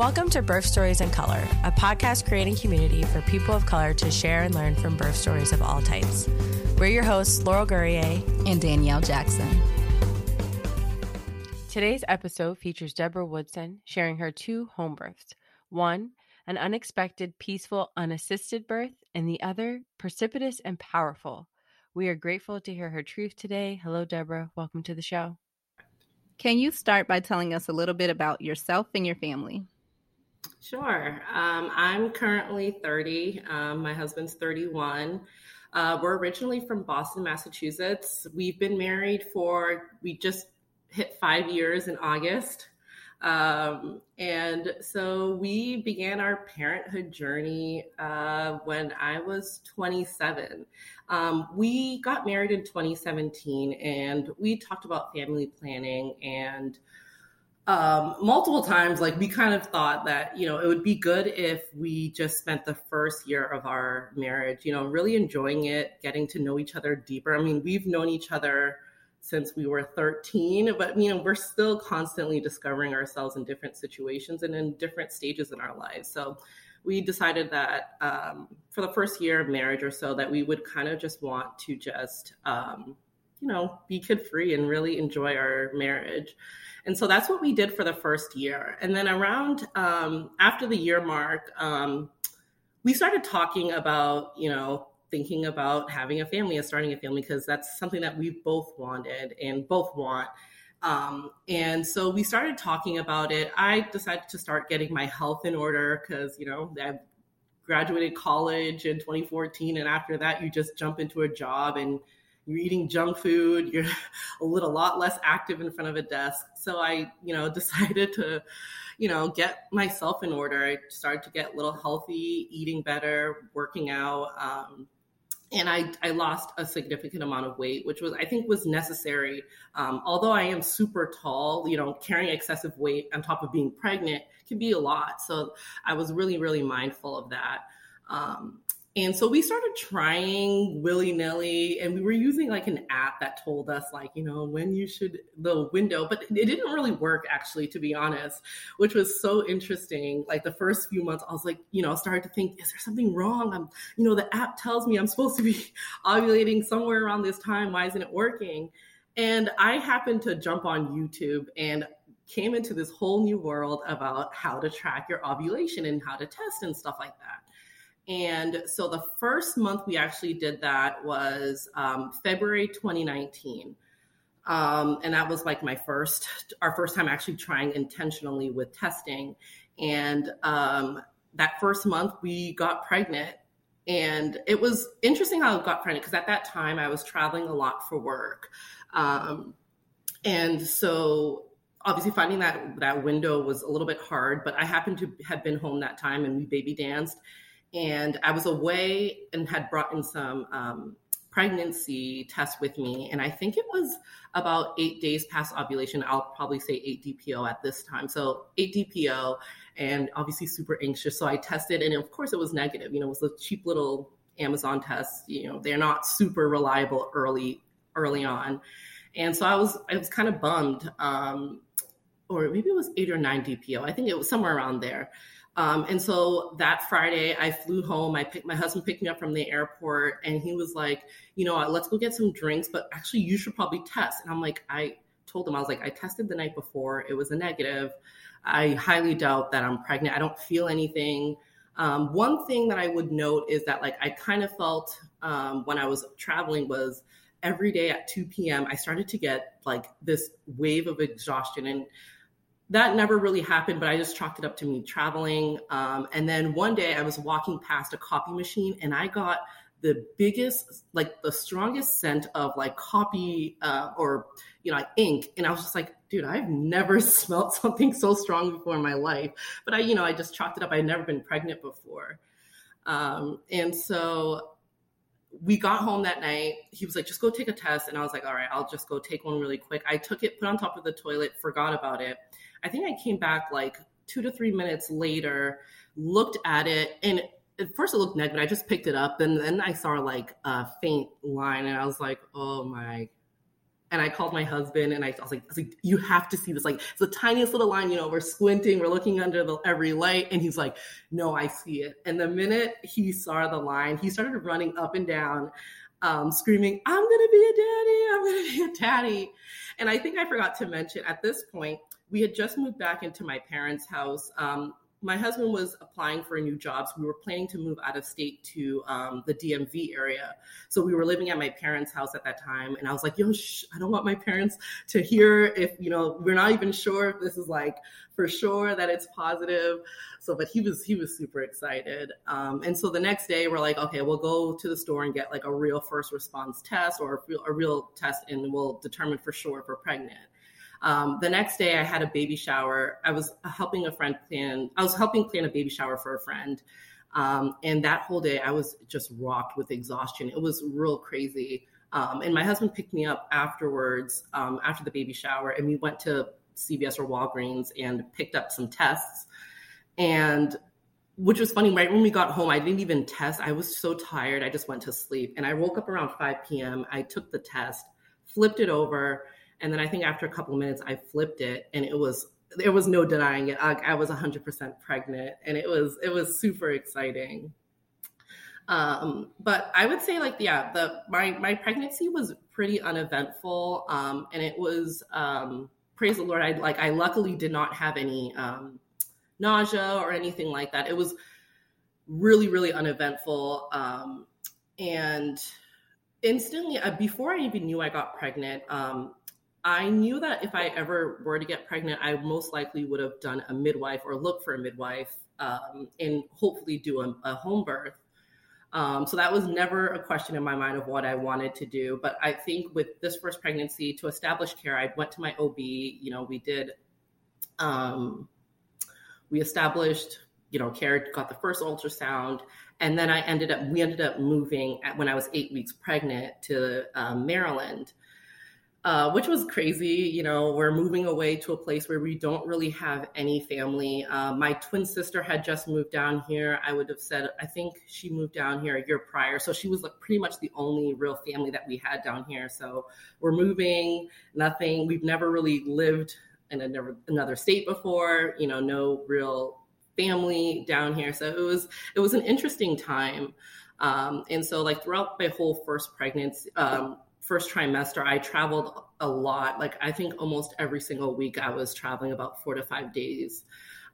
Welcome to Birth Stories in Color, a podcast creating community for people of color to share and learn from birth stories of all types. We're your hosts, Laurel Gourrier and Danielle Jackson. Today's episode features Deborah Woodson sharing her two home births one, an unexpected, peaceful, unassisted birth, and the other, precipitous and powerful. We are grateful to hear her truth today. Hello, Deborah. Welcome to the show. Can you start by telling us a little bit about yourself and your family? Sure. Um, I'm currently 30. Um, my husband's 31. Uh, we're originally from Boston, Massachusetts. We've been married for, we just hit five years in August. Um, and so we began our parenthood journey uh, when I was 27. Um, we got married in 2017 and we talked about family planning and um, multiple times, like we kind of thought that, you know, it would be good if we just spent the first year of our marriage, you know, really enjoying it, getting to know each other deeper. I mean, we've known each other since we were 13, but, you know, we're still constantly discovering ourselves in different situations and in different stages in our lives. So we decided that um, for the first year of marriage or so, that we would kind of just want to just, um, you know, be kid free and really enjoy our marriage. And so that's what we did for the first year. And then around um, after the year mark, um, we started talking about, you know, thinking about having a family and starting a family because that's something that we both wanted and both want. Um, and so we started talking about it. I decided to start getting my health in order because, you know, I graduated college in 2014. And after that, you just jump into a job and you're eating junk food, you're a little lot less active in front of a desk. So I, you know, decided to, you know, get myself in order. I started to get a little healthy, eating better, working out. Um, and I, I lost a significant amount of weight, which was I think was necessary. Um, although I am super tall, you know, carrying excessive weight on top of being pregnant can be a lot. So I was really really mindful of that. Um, and so we started trying willy nilly, and we were using like an app that told us, like, you know, when you should, the window, but it didn't really work actually, to be honest, which was so interesting. Like the first few months, I was like, you know, I started to think, is there something wrong? I'm, you know, the app tells me I'm supposed to be ovulating somewhere around this time. Why isn't it working? And I happened to jump on YouTube and came into this whole new world about how to track your ovulation and how to test and stuff like that. And so the first month we actually did that was um, February 2019. Um, and that was like my first, our first time actually trying intentionally with testing. And um, that first month we got pregnant. And it was interesting how I got pregnant because at that time I was traveling a lot for work. Um, and so obviously finding that that window was a little bit hard, but I happened to have been home that time and we baby danced and I was away and had brought in some um, pregnancy tests with me. And I think it was about eight days past ovulation. I'll probably say eight DPO at this time. So eight DPO and obviously super anxious. So I tested and of course it was negative. You know, it was a cheap little Amazon test. You know, they're not super reliable early, early on. And so I was, I was kind of bummed. Um, or maybe it was eight or nine DPO. I think it was somewhere around there. Um, and so that Friday, I flew home. I picked my husband picked me up from the airport, and he was like, "You know, let's go get some drinks, but actually, you should probably test." And I'm like, I told him I was like, I tested the night before. It was a negative. I highly doubt that I'm pregnant. I don't feel anything. Um, one thing that I would note is that like I kind of felt um, when I was traveling was every day at 2 p.m. I started to get like this wave of exhaustion and that never really happened, but I just chalked it up to me traveling. Um, and then one day I was walking past a copy machine and I got the biggest, like the strongest scent of like copy uh, or, you know, ink. And I was just like, dude, I've never smelled something so strong before in my life. But I, you know, I just chalked it up. I'd never been pregnant before. Um, and so we got home that night. He was like, just go take a test. And I was like, all right, I'll just go take one really quick. I took it, put on top of the toilet, forgot about it. I think I came back like two to three minutes later, looked at it, and at first it looked negative. I just picked it up, and then I saw like a faint line, and I was like, "Oh my and I called my husband and I was like, I was like, you have to see this. Like it's the tiniest little line, you know, we're squinting, we're looking under the every light. And he's like, no, I see it. And the minute he saw the line, he started running up and down, um, screaming, I'm gonna be a daddy, I'm gonna be a daddy. And I think I forgot to mention at this point, we had just moved back into my parents' house. Um, my husband was applying for a new job. So we were planning to move out of state to um, the DMV area. So we were living at my parents' house at that time. And I was like, yo, shh, I don't want my parents to hear if, you know, we're not even sure if this is like for sure that it's positive. So, but he was, he was super excited. Um, and so the next day we're like, okay, we'll go to the store and get like a real first response test or a real, a real test and we'll determine for sure if we're pregnant. Um, the next day, I had a baby shower. I was helping a friend plan. I was helping plan a baby shower for a friend, um, and that whole day, I was just rocked with exhaustion. It was real crazy. Um, and my husband picked me up afterwards, um, after the baby shower, and we went to CVS or Walgreens and picked up some tests. And which was funny, right when we got home, I didn't even test. I was so tired, I just went to sleep. And I woke up around 5 p.m. I took the test, flipped it over, and then I think after a couple of minutes, I flipped it, and it was there was no denying it. I, I was 100% pregnant, and it was it was super exciting. Um, but I would say like yeah, the my my pregnancy was pretty uneventful, um, and it was um, praise the Lord. I like I luckily did not have any um, nausea or anything like that. It was really really uneventful, um, and instantly uh, before I even knew I got pregnant, um, I knew that if I ever were to get pregnant, I most likely would have done a midwife or look for a midwife um, and hopefully do a, a home birth. Um, so that was never a question in my mind of what I wanted to do. But I think with this first pregnancy, to establish care, I went to my OB. You know, we did, um, we established, you know, care, got the first ultrasound, and then I ended up, we ended up moving at, when I was eight weeks pregnant to um, Maryland uh, which was crazy. You know, we're moving away to a place where we don't really have any family. Uh, my twin sister had just moved down here. I would have said, I think she moved down here a year prior. So she was like pretty much the only real family that we had down here. So we're moving, nothing. We've never really lived in a, another state before, you know, no real family down here. So it was, it was an interesting time. Um, and so like throughout my whole first pregnancy, um, first trimester, I traveled a lot. Like I think almost every single week I was traveling about four to five days.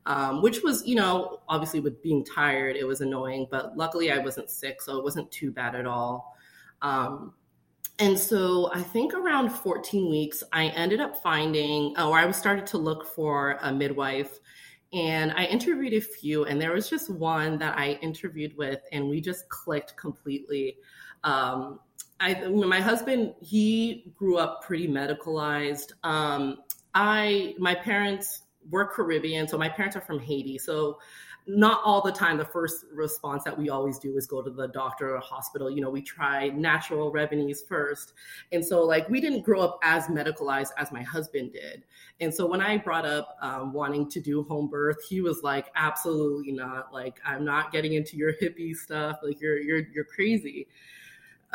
Um, which was, you know, obviously with being tired, it was annoying, but luckily I wasn't sick, so it wasn't too bad at all. Um, and so I think around 14 weeks, I ended up finding, or I started to look for a midwife. And I interviewed a few, and there was just one that I interviewed with, and we just clicked completely. Um, I my husband he grew up pretty medicalized. Um, I my parents were Caribbean, so my parents are from Haiti. So not all the time the first response that we always do is go to the doctor or hospital. You know we try natural remedies first. And so like we didn't grow up as medicalized as my husband did. And so when i brought up um, wanting to do home birth he was like absolutely not. Like i'm not getting into your hippie stuff. Like you're you're you're crazy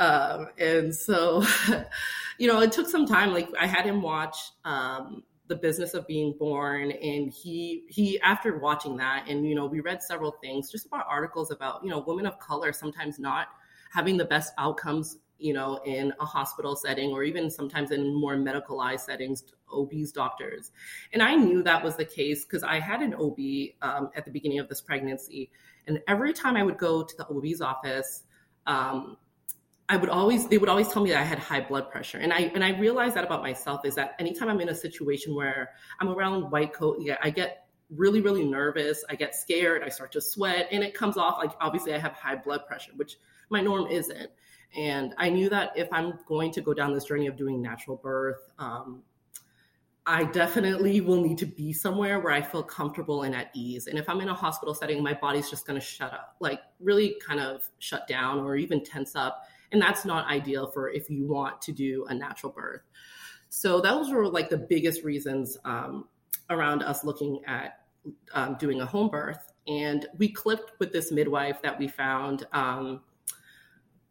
um, and so, you know, it took some time. Like I had him watch um, the business of being born, and he he after watching that, and you know, we read several things just about articles about you know women of color sometimes not having the best outcomes you know, in a hospital setting or even sometimes in more medicalized settings, OBs, doctors. And I knew that was the case because I had an OB um, at the beginning of this pregnancy. And every time I would go to the OB's office, um, I would always they would always tell me that I had high blood pressure. And I and I realized that about myself is that anytime I'm in a situation where I'm around white coat, yeah, I get really, really nervous. I get scared. I start to sweat, and it comes off like obviously I have high blood pressure, which my norm isn't. And I knew that if I'm going to go down this journey of doing natural birth, um, I definitely will need to be somewhere where I feel comfortable and at ease. And if I'm in a hospital setting, my body's just going to shut up, like really kind of shut down or even tense up and that's not ideal for if you want to do a natural birth. So those were like the biggest reasons um, around us looking at um, doing a home birth. And we clicked with this midwife that we found. Um,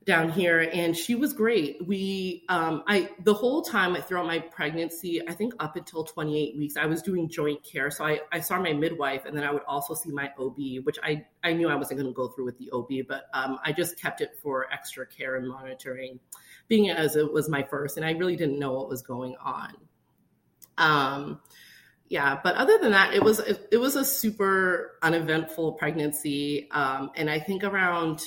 down here and she was great. We um i the whole time throughout my pregnancy i think up until 28 weeks i was doing joint care. So i i saw my midwife and then i would also see my ob which i i knew i wasn't going to go through with the ob but um i just kept it for extra care and monitoring being as it was my first and i really didn't know what was going on. Um yeah but other than that it was it, it was a super uneventful pregnancy um and i think around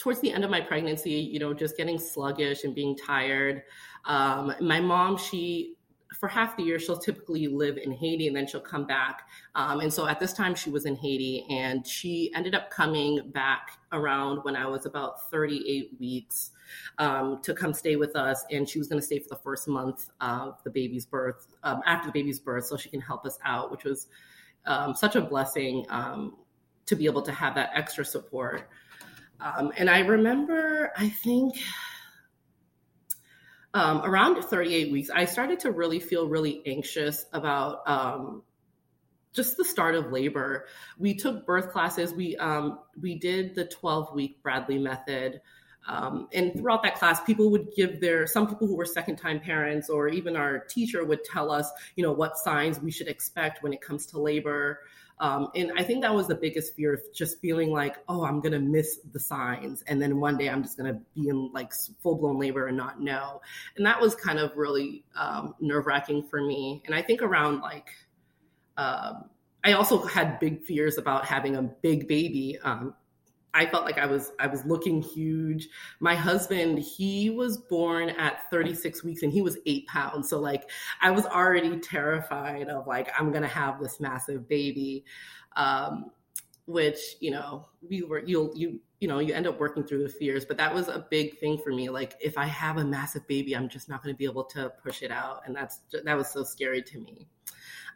towards the end of my pregnancy, you know, just getting sluggish and being tired. Um, my mom, she, for half the year, she'll typically live in Haiti and then she'll come back. Um, and so at this time, she was in Haiti and she ended up coming back around when I was about 38 weeks um, to come stay with us. And she was going to stay for the first month of the baby's birth, um, after the baby's birth, so she can help us out, which was um, such a blessing um, to be able to have that extra support. Um, and I remember, I think um, around 38 weeks, I started to really feel really anxious about um, just the start of labor. We took birth classes. We um, we did the 12 week Bradley method. Um, and throughout that class, people would give their, some people who were second time parents, or even our teacher would tell us, you know, what signs we should expect when it comes to labor. Um, and I think that was the biggest fear of just feeling like, oh, I'm going to miss the signs. And then one day I'm just going to be in like full blown labor and not know. And that was kind of really um, nerve wracking for me. And I think around like, um, I also had big fears about having a big baby. Um, I felt like I was I was looking huge. My husband, he was born at 36 weeks and he was eight pounds. So like I was already terrified of like I'm gonna have this massive baby. Um, which, you know, we were you'll you you know, you end up working through the fears, but that was a big thing for me. Like if I have a massive baby, I'm just not gonna be able to push it out. And that's that was so scary to me.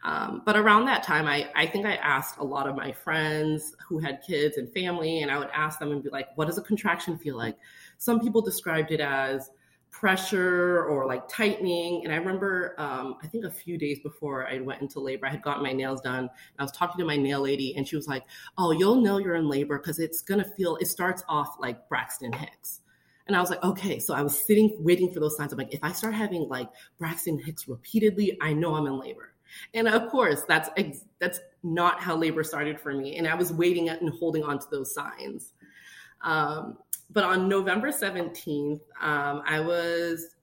Um, but around that time, I, I think I asked a lot of my friends who had kids and family, and I would ask them and be like, what does a contraction feel like? Some people described it as pressure or like tightening. And I remember, um, I think a few days before I went into labor, I had gotten my nails done. I was talking to my nail lady, and she was like, oh, you'll know you're in labor because it's going to feel, it starts off like Braxton Hicks. And I was like, okay. So I was sitting, waiting for those signs. I'm like, if I start having like Braxton Hicks repeatedly, I know I'm in labor. And of course, that's that's not how labor started for me. And I was waiting and holding on to those signs. Um, but on November 17th, um, I was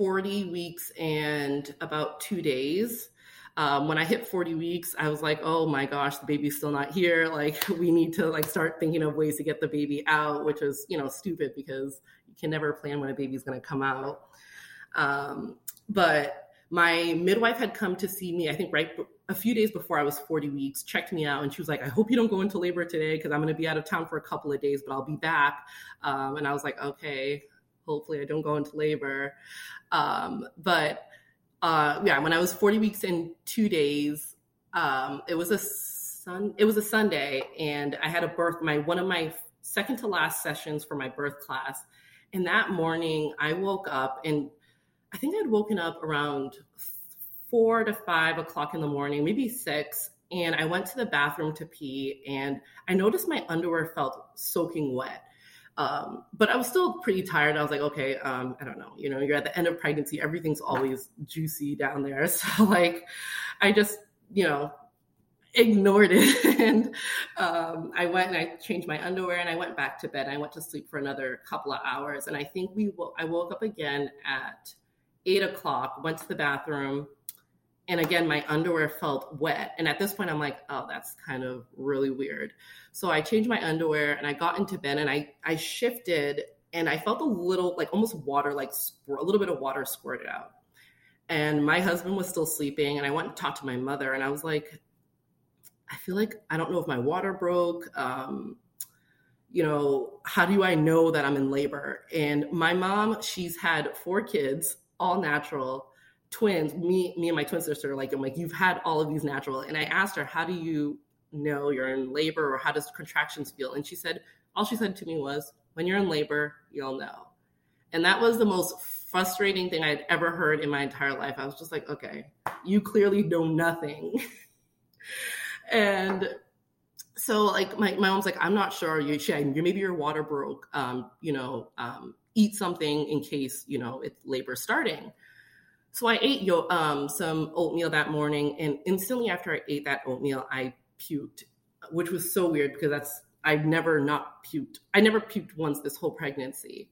40 weeks and about two days. Um, when I hit 40 weeks, I was like, oh my gosh, the baby's still not here. Like, we need to like start thinking of ways to get the baby out, which is, you know, stupid because you can never plan when a baby's going to come out. Um, but my midwife had come to see me, I think right a few days before I was 40 weeks, checked me out, and she was like, I hope you don't go into labor today because I'm going to be out of town for a couple of days, but I'll be back. Um, and I was like, okay, hopefully I don't go into labor. Um, but uh, yeah, when I was 40 weeks and two days, um, it was a sun, it was a Sunday, and I had a birth. My one of my second to last sessions for my birth class, and that morning I woke up and I think I'd woken up around four to five o'clock in the morning, maybe six. And I went to the bathroom to pee, and I noticed my underwear felt soaking wet. Um, but I was still pretty tired. I was like, okay, um, I don't know. You know, you're at the end of pregnancy, everything's always juicy down there. So, like, I just, you know, ignored it. and um, I went and I changed my underwear and I went back to bed. I went to sleep for another couple of hours. And I think we, I woke up again at eight o'clock, went to the bathroom, and again, my underwear felt wet. And at this point, I'm like, oh, that's kind of really weird. So I changed my underwear and I got into bed and I, I shifted and I felt a little, like almost water, like a little bit of water squirted out. And my husband was still sleeping. And I went and talked to my mother and I was like, I feel like I don't know if my water broke. Um, you know, how do I know that I'm in labor? And my mom, she's had four kids all natural twins me me and my twin sister like i'm like you've had all of these natural and i asked her how do you know you're in labor or how does contractions feel and she said all she said to me was when you're in labor you'll know and that was the most frustrating thing i'd ever heard in my entire life i was just like okay you clearly know nothing and so like my, my mom's like, I'm not sure. You should maybe your water broke. Um, you know, um, eat something in case you know it's labor starting. So I ate yo- um, some oatmeal that morning, and instantly after I ate that oatmeal, I puked, which was so weird because that's I've never not puked. I never puked once this whole pregnancy.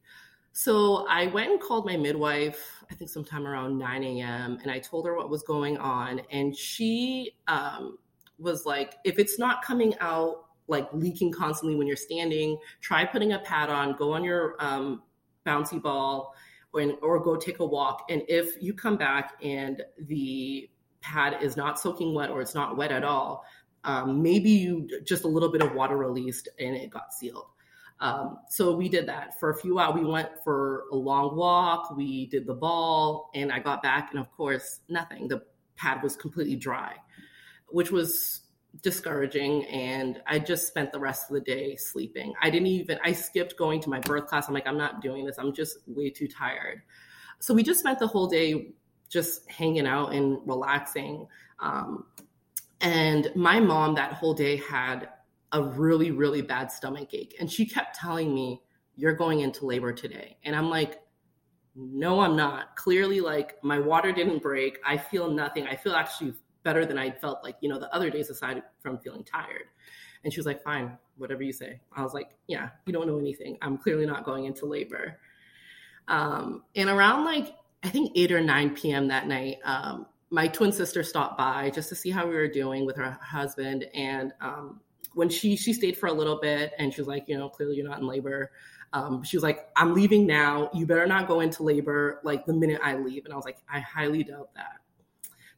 So I went and called my midwife, I think sometime around 9 a.m., and I told her what was going on. And she um, was like, if it's not coming out like leaking constantly when you're standing, try putting a pad on, go on your um, bouncy ball, or, or go take a walk. And if you come back and the pad is not soaking wet or it's not wet at all, um, maybe you just a little bit of water released and it got sealed. Um, so we did that for a few hours. We went for a long walk. We did the ball, and I got back, and of course, nothing. The pad was completely dry, which was discouraging. And I just spent the rest of the day sleeping. I didn't even. I skipped going to my birth class. I'm like, I'm not doing this. I'm just way too tired. So we just spent the whole day just hanging out and relaxing. Um, and my mom that whole day had a really, really bad stomach ache. And she kept telling me, You're going into labor today. And I'm like, No, I'm not. Clearly, like my water didn't break. I feel nothing. I feel actually better than I felt like, you know, the other days aside from feeling tired. And she was like, Fine, whatever you say. I was like, Yeah, you don't know anything. I'm clearly not going into labor. Um, and around like, I think 8 or 9 p.m. that night, um, my twin sister stopped by just to see how we were doing with her husband. And um, when she she stayed for a little bit, and she was like, you know, clearly you're not in labor. Um, she was like, I'm leaving now. You better not go into labor like the minute I leave. And I was like, I highly doubt that.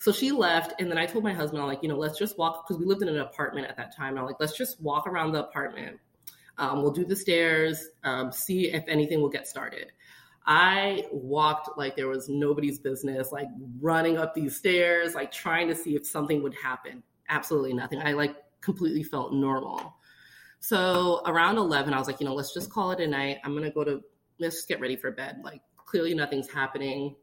So she left, and then I told my husband, I'm like, you know, let's just walk because we lived in an apartment at that time. I'm like, let's just walk around the apartment. Um, we'll do the stairs, um, see if anything will get started. I walked like there was nobody's business, like running up these stairs, like trying to see if something would happen. Absolutely nothing. I like completely felt normal. So around 11, I was like, you know, let's just call it a night. I'm going to go to, let's just get ready for bed. Like clearly nothing's happening.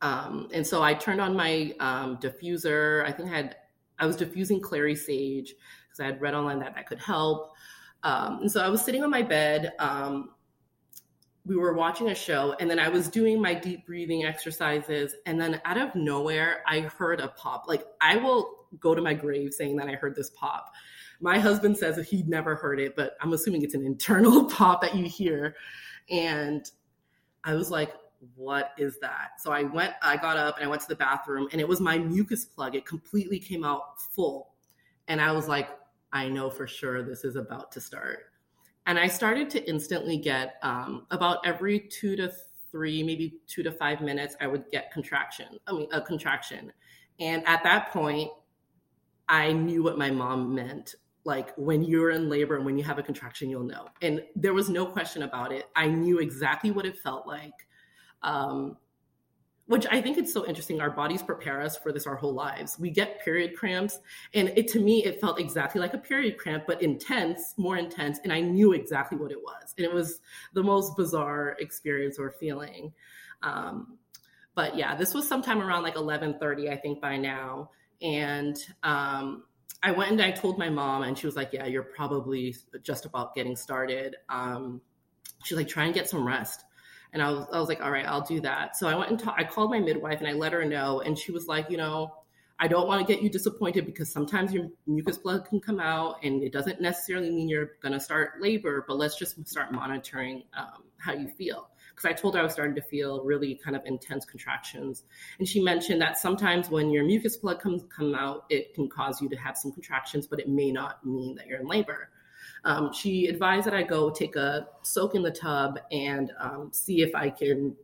Um, and so I turned on my um, diffuser. I think I had, I was diffusing clary sage because I had read online that that could help. Um, and so I was sitting on my bed. Um, we were watching a show and then I was doing my deep breathing exercises. And then out of nowhere, I heard a pop. Like I will go to my grave saying that I heard this pop. My husband says that he'd never heard it, but I'm assuming it's an internal pop that you hear. And I was like, what is that? So I went, I got up and I went to the bathroom and it was my mucus plug. It completely came out full. And I was like, I know for sure this is about to start. And I started to instantly get um, about every two to three, maybe two to five minutes, I would get contraction. I mean, a contraction. And at that point, I knew what my mom meant. Like when you're in labor and when you have a contraction, you'll know. And there was no question about it. I knew exactly what it felt like. Um, which I think it's so interesting. Our bodies prepare us for this our whole lives. We get period cramps, and it to me it felt exactly like a period cramp, but intense, more intense, and I knew exactly what it was. And it was the most bizarre experience or feeling. Um, but yeah, this was sometime around like eleven thirty, I think by now, and um, I went and I told my mom, and she was like, "Yeah, you're probably just about getting started." Um, she's like, "Try and get some rest." And I was, I was like, all right, I'll do that. So I went and ta- I called my midwife and I let her know. And she was like, you know, I don't want to get you disappointed because sometimes your mucus plug can come out and it doesn't necessarily mean you're going to start labor, but let's just start monitoring um, how you feel. Because I told her I was starting to feel really kind of intense contractions. And she mentioned that sometimes when your mucus plug comes come out, it can cause you to have some contractions, but it may not mean that you're in labor. Um, she advised that I go take a soak in the tub and um, see if I can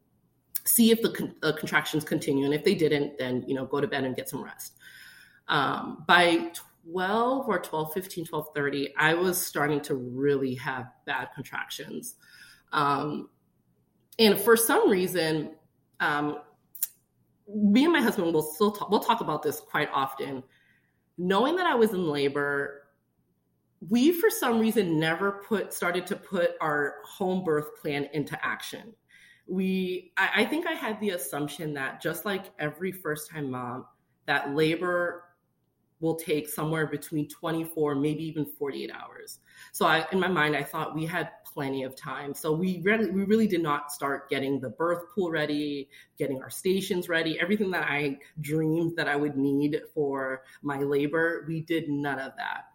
see if the con- contractions continue. And if they didn't, then, you know, go to bed and get some rest. Um, by 12 or 12, 15, 12, 30, I was starting to really have bad contractions. Um, and for some reason, um, me and my husband will still talk, we'll talk about this quite often. Knowing that I was in labor we for some reason never put started to put our home birth plan into action we I, I, think i had the assumption that just like every first time mom that labor will take somewhere between 24, maybe even 48 hours. So I, in my mind, I thought we had plenty of time. So we really, we really did not start getting the birth pool ready, getting our stations ready, everything that I dreamed that I would need for my labor. We did none of that.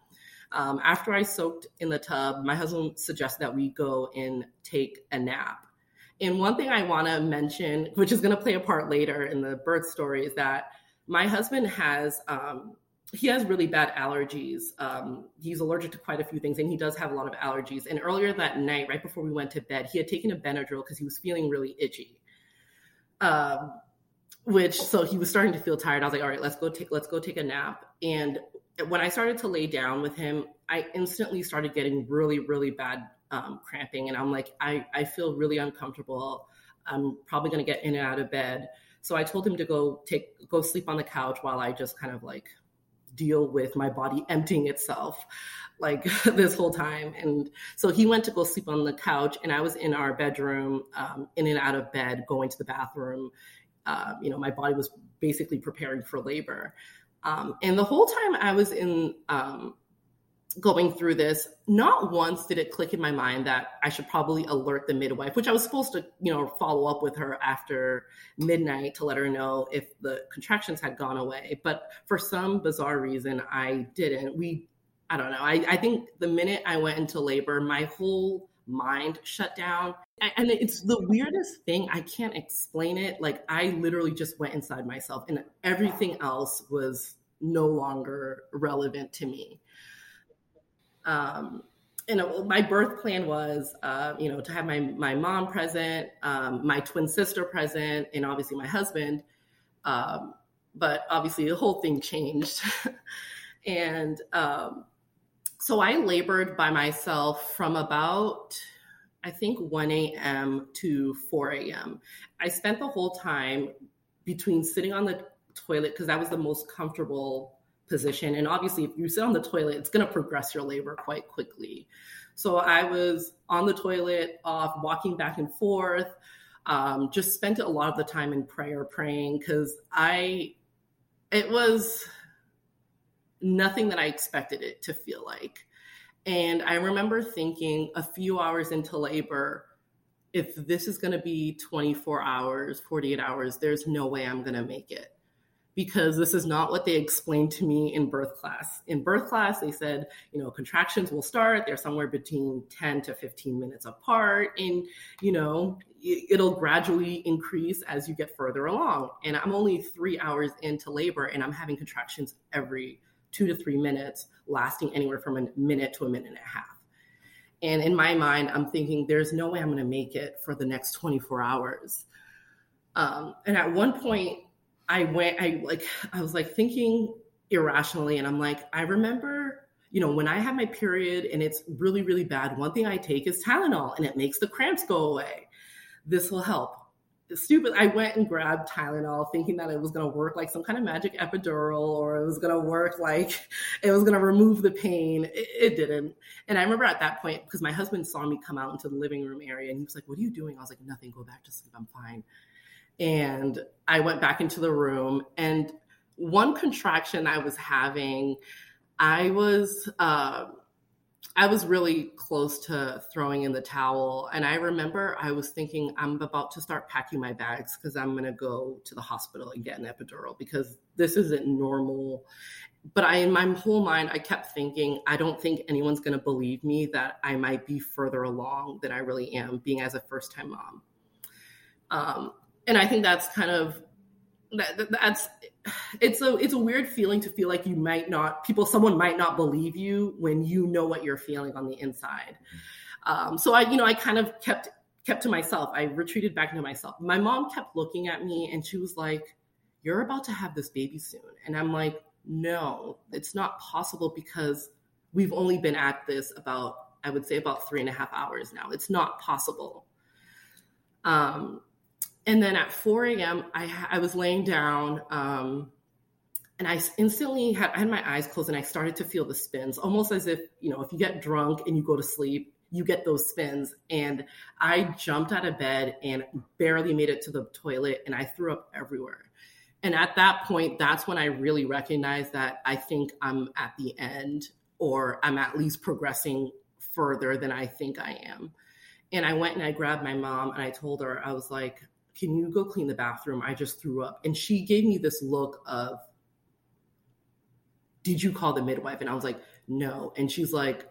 Um, after I soaked in the tub, my husband suggested that we go and take a nap. And one thing I want to mention, which is going to play a part later in the birth story, is that my husband has um, he has really bad allergies. Um, he's allergic to quite a few things, and he does have a lot of allergies. And earlier that night, right before we went to bed, he had taken a Benadryl because he was feeling really itchy. Um, which so he was starting to feel tired. I was like, all right, let's go take let's go take a nap. And when I started to lay down with him, I instantly started getting really really bad um, cramping, and I'm like, I I feel really uncomfortable. I'm probably going to get in and out of bed. So I told him to go take go sleep on the couch while I just kind of like deal with my body emptying itself like this whole time. And so he went to go sleep on the couch, and I was in our bedroom, um, in and out of bed, going to the bathroom. Uh, you know, my body was basically preparing for labor. Um, and the whole time I was in um, going through this, not once did it click in my mind that I should probably alert the midwife, which I was supposed to, you know, follow up with her after midnight to let her know if the contractions had gone away. But for some bizarre reason, I didn't. We, I don't know. I, I think the minute I went into labor, my whole mind shut down. And it's the weirdest thing. I can't explain it. Like, I literally just went inside myself, and everything else was no longer relevant to me um, and my birth plan was, uh, you know, to have my my mom present, um, my twin sister present, and obviously my husband. Um, but obviously, the whole thing changed, and um, so I labored by myself from about, I think, 1 a.m. to 4 a.m. I spent the whole time between sitting on the toilet because that was the most comfortable position. And obviously, if you sit on the toilet, it's going to progress your labor quite quickly. So I was on the toilet, off, walking back and forth. Um, just spent a lot of the time in prayer, praying because I, it was nothing that I expected it to feel like. And I remember thinking a few hours into labor, if this is going to be 24 hours, 48 hours, there's no way I'm going to make it because this is not what they explained to me in birth class. In birth class, they said, you know, contractions will start, they're somewhere between 10 to 15 minutes apart, and, you know, it'll gradually increase as you get further along. And I'm only three hours into labor, and I'm having contractions every two to three minutes, lasting anywhere from a minute to a minute and a half. And in my mind, I'm thinking, there's no way I'm going to make it for the next 24 hours. Um, and at one point, I went, I like, I was like thinking irrationally, and I'm like, I remember, you know, when I have my period and it's really, really bad, one thing I take is Tylenol and it makes the cramps go away. This will help. Stupid. I went and grabbed Tylenol thinking that it was going to work like some kind of magic epidural or it was going to work like it was going to remove the pain. It, it, didn't. And I remember at that point, because my husband saw me come out into the living room area and he was like, What are you doing? I was like, Nothing, go back to sleep. I'm fine. And I went back into the room, and one contraction I was having, I was. Uh, I was really close to throwing in the towel. And I remember I was thinking, I'm about to start packing my bags because I'm going to go to the hospital and get an epidural because this isn't normal. But I, in my whole mind, I kept thinking, I don't think anyone's going to believe me that I might be further along than I really am being as a first time mom. Um, and I think that's kind of that, that's it's a it's a weird feeling to feel like you might not people someone might not believe you when you know what you're feeling on the inside. Um, so I you know I kind of kept kept to myself. I retreated back into myself. My mom kept looking at me and she was like, "You're about to have this baby soon," and I'm like, "No, it's not possible because we've only been at this about I would say about three and a half hours now. It's not possible." Um, and then at 4 a.m., I, I was laying down um, and I instantly had, I had my eyes closed and I started to feel the spins, almost as if, you know, if you get drunk and you go to sleep, you get those spins. And I jumped out of bed and barely made it to the toilet and I threw up everywhere. And at that point, that's when I really recognized that I think I'm at the end or I'm at least progressing further than I think I am. And I went and I grabbed my mom and I told her, I was like, can you go clean the bathroom? I just threw up. And she gave me this look of, did you call the midwife? And I was like, no. And she's like,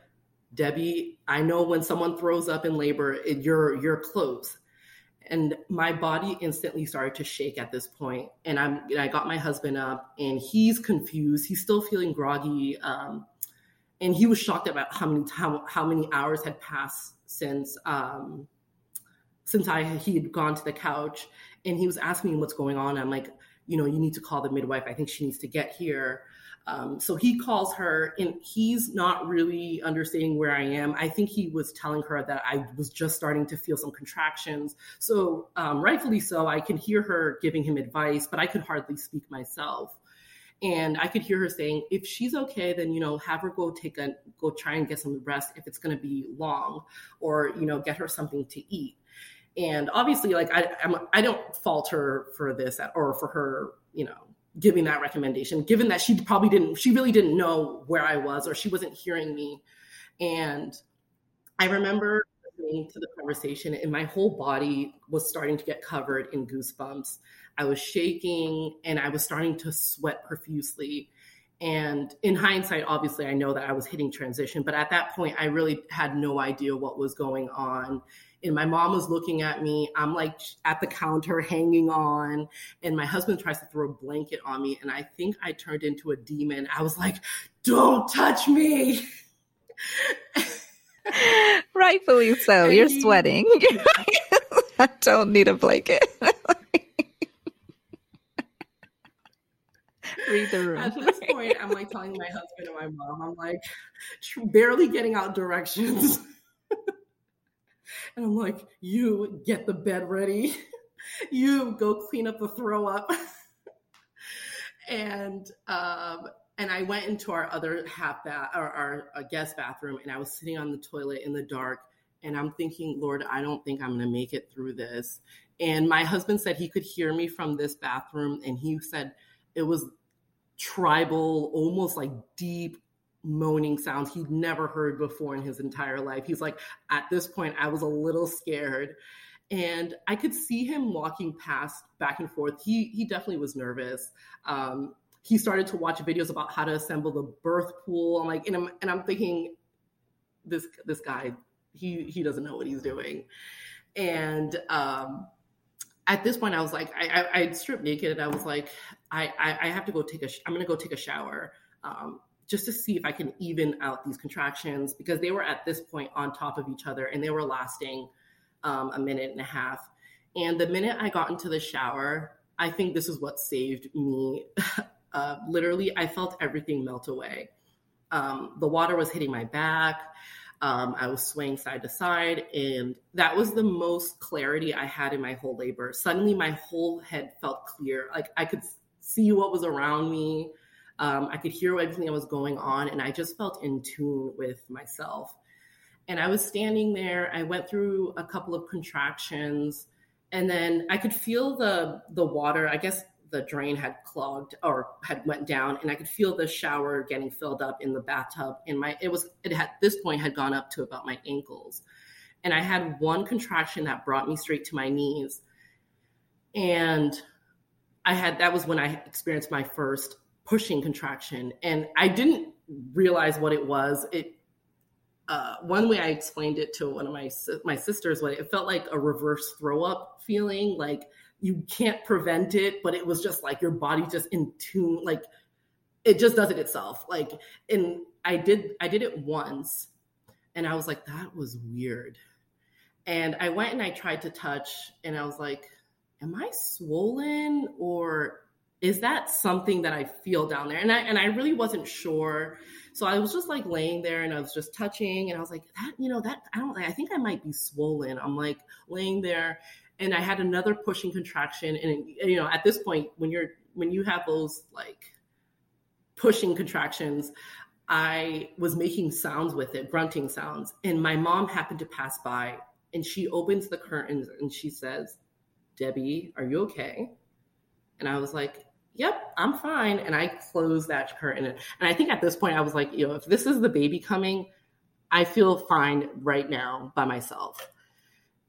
Debbie, I know when someone throws up in labor, it, you're you're close. And my body instantly started to shake at this point. And I'm and I got my husband up, and he's confused. He's still feeling groggy, um, and he was shocked about how many how, how many hours had passed since um, since I he had gone to the couch. And he was asking me what's going on. I'm like, you know, you need to call the midwife. I think she needs to get here. Um, so he calls her, and he's not really understanding where I am. I think he was telling her that I was just starting to feel some contractions. So, um, rightfully so, I can hear her giving him advice, but I could hardly speak myself. And I could hear her saying, if she's okay, then, you know, have her go take a, go try and get some rest if it's going to be long, or, you know, get her something to eat. And obviously, like, I, I'm, I don't fault her for this or for her, you know, giving that recommendation, given that she probably didn't, she really didn't know where I was or she wasn't hearing me. And I remember listening to the conversation and my whole body was starting to get covered in goosebumps. I was shaking and I was starting to sweat profusely. And in hindsight, obviously, I know that I was hitting transition, but at that point, I really had no idea what was going on and my mom was looking at me. I'm like at the counter hanging on, and my husband tries to throw a blanket on me, and I think I turned into a demon. I was like, "Don't touch me." Rightfully so. And You're he, sweating. I don't need a blanket. Read the room. At this point, I'm like telling my husband and my mom, I'm like barely getting out directions. And I'm like, you get the bed ready. you go clean up the throw up. and um, and I went into our other half bath or our, our guest bathroom and I was sitting on the toilet in the dark and I'm thinking, Lord, I don't think I'm going to make it through this. And my husband said he could hear me from this bathroom and he said it was tribal, almost like deep moaning sounds he'd never heard before in his entire life. He's like, at this point, I was a little scared. And I could see him walking past back and forth. He he definitely was nervous. Um, he started to watch videos about how to assemble the birth pool. I'm like, and I'm and I'm thinking, this this guy, he he doesn't know what he's doing. And um, at this point, I was like, I, I, I stripped naked, and I was like, I, I, I have to go take a. I'm gonna go take a shower. Um, just to see if I can even out these contractions because they were at this point on top of each other and they were lasting um, a minute and a half. And the minute I got into the shower, I think this is what saved me. uh, literally, I felt everything melt away. Um, the water was hitting my back. Um, I was swaying side to side, and that was the most clarity I had in my whole labor. Suddenly, my whole head felt clear. Like I could see what was around me. Um, I could hear everything that was going on, and I just felt in tune with myself. And I was standing there. I went through a couple of contractions, and then I could feel the the water. I guess the drain had clogged or had went down, and I could feel the shower getting filled up in the bathtub. And my it was it had this point had gone up to about my ankles, and I had one contraction that brought me straight to my knees, and I had that was when I experienced my first pushing contraction. And I didn't realize what it was. It uh, one way I explained it to one of my my sisters, what it felt like a reverse throw up feeling, like you can't prevent it, but it was just like your body just in tune, like it just does it itself. Like, and I did I did it once, and I was like, that was weird. And I went and I tried to touch, and I was like, am I swollen or is that something that I feel down there? And I and I really wasn't sure. So I was just like laying there and I was just touching and I was like, that, you know, that I don't I think I might be swollen. I'm like laying there and I had another pushing contraction. And you know, at this point, when you're when you have those like pushing contractions, I was making sounds with it, grunting sounds. And my mom happened to pass by and she opens the curtains and she says, Debbie, are you okay? And I was like, yep, I'm fine. And I closed that curtain. And I think at this point, I was like, you know, if this is the baby coming, I feel fine right now by myself.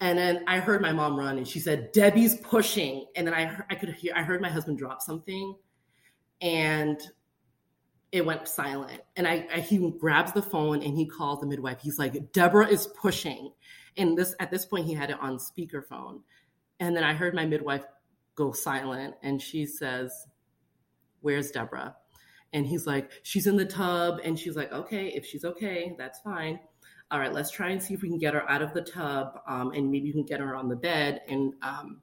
And then I heard my mom run and she said, Debbie's pushing. And then I, I could hear, I heard my husband drop something and it went silent. And I, I, he grabs the phone and he calls the midwife. He's like, Deborah is pushing. And this, at this point, he had it on speakerphone. And then I heard my midwife go silent and she says, Where's Deborah? And he's like, She's in the tub. And she's like, Okay, if she's okay, that's fine. All right, let's try and see if we can get her out of the tub um, and maybe you can get her on the bed and um,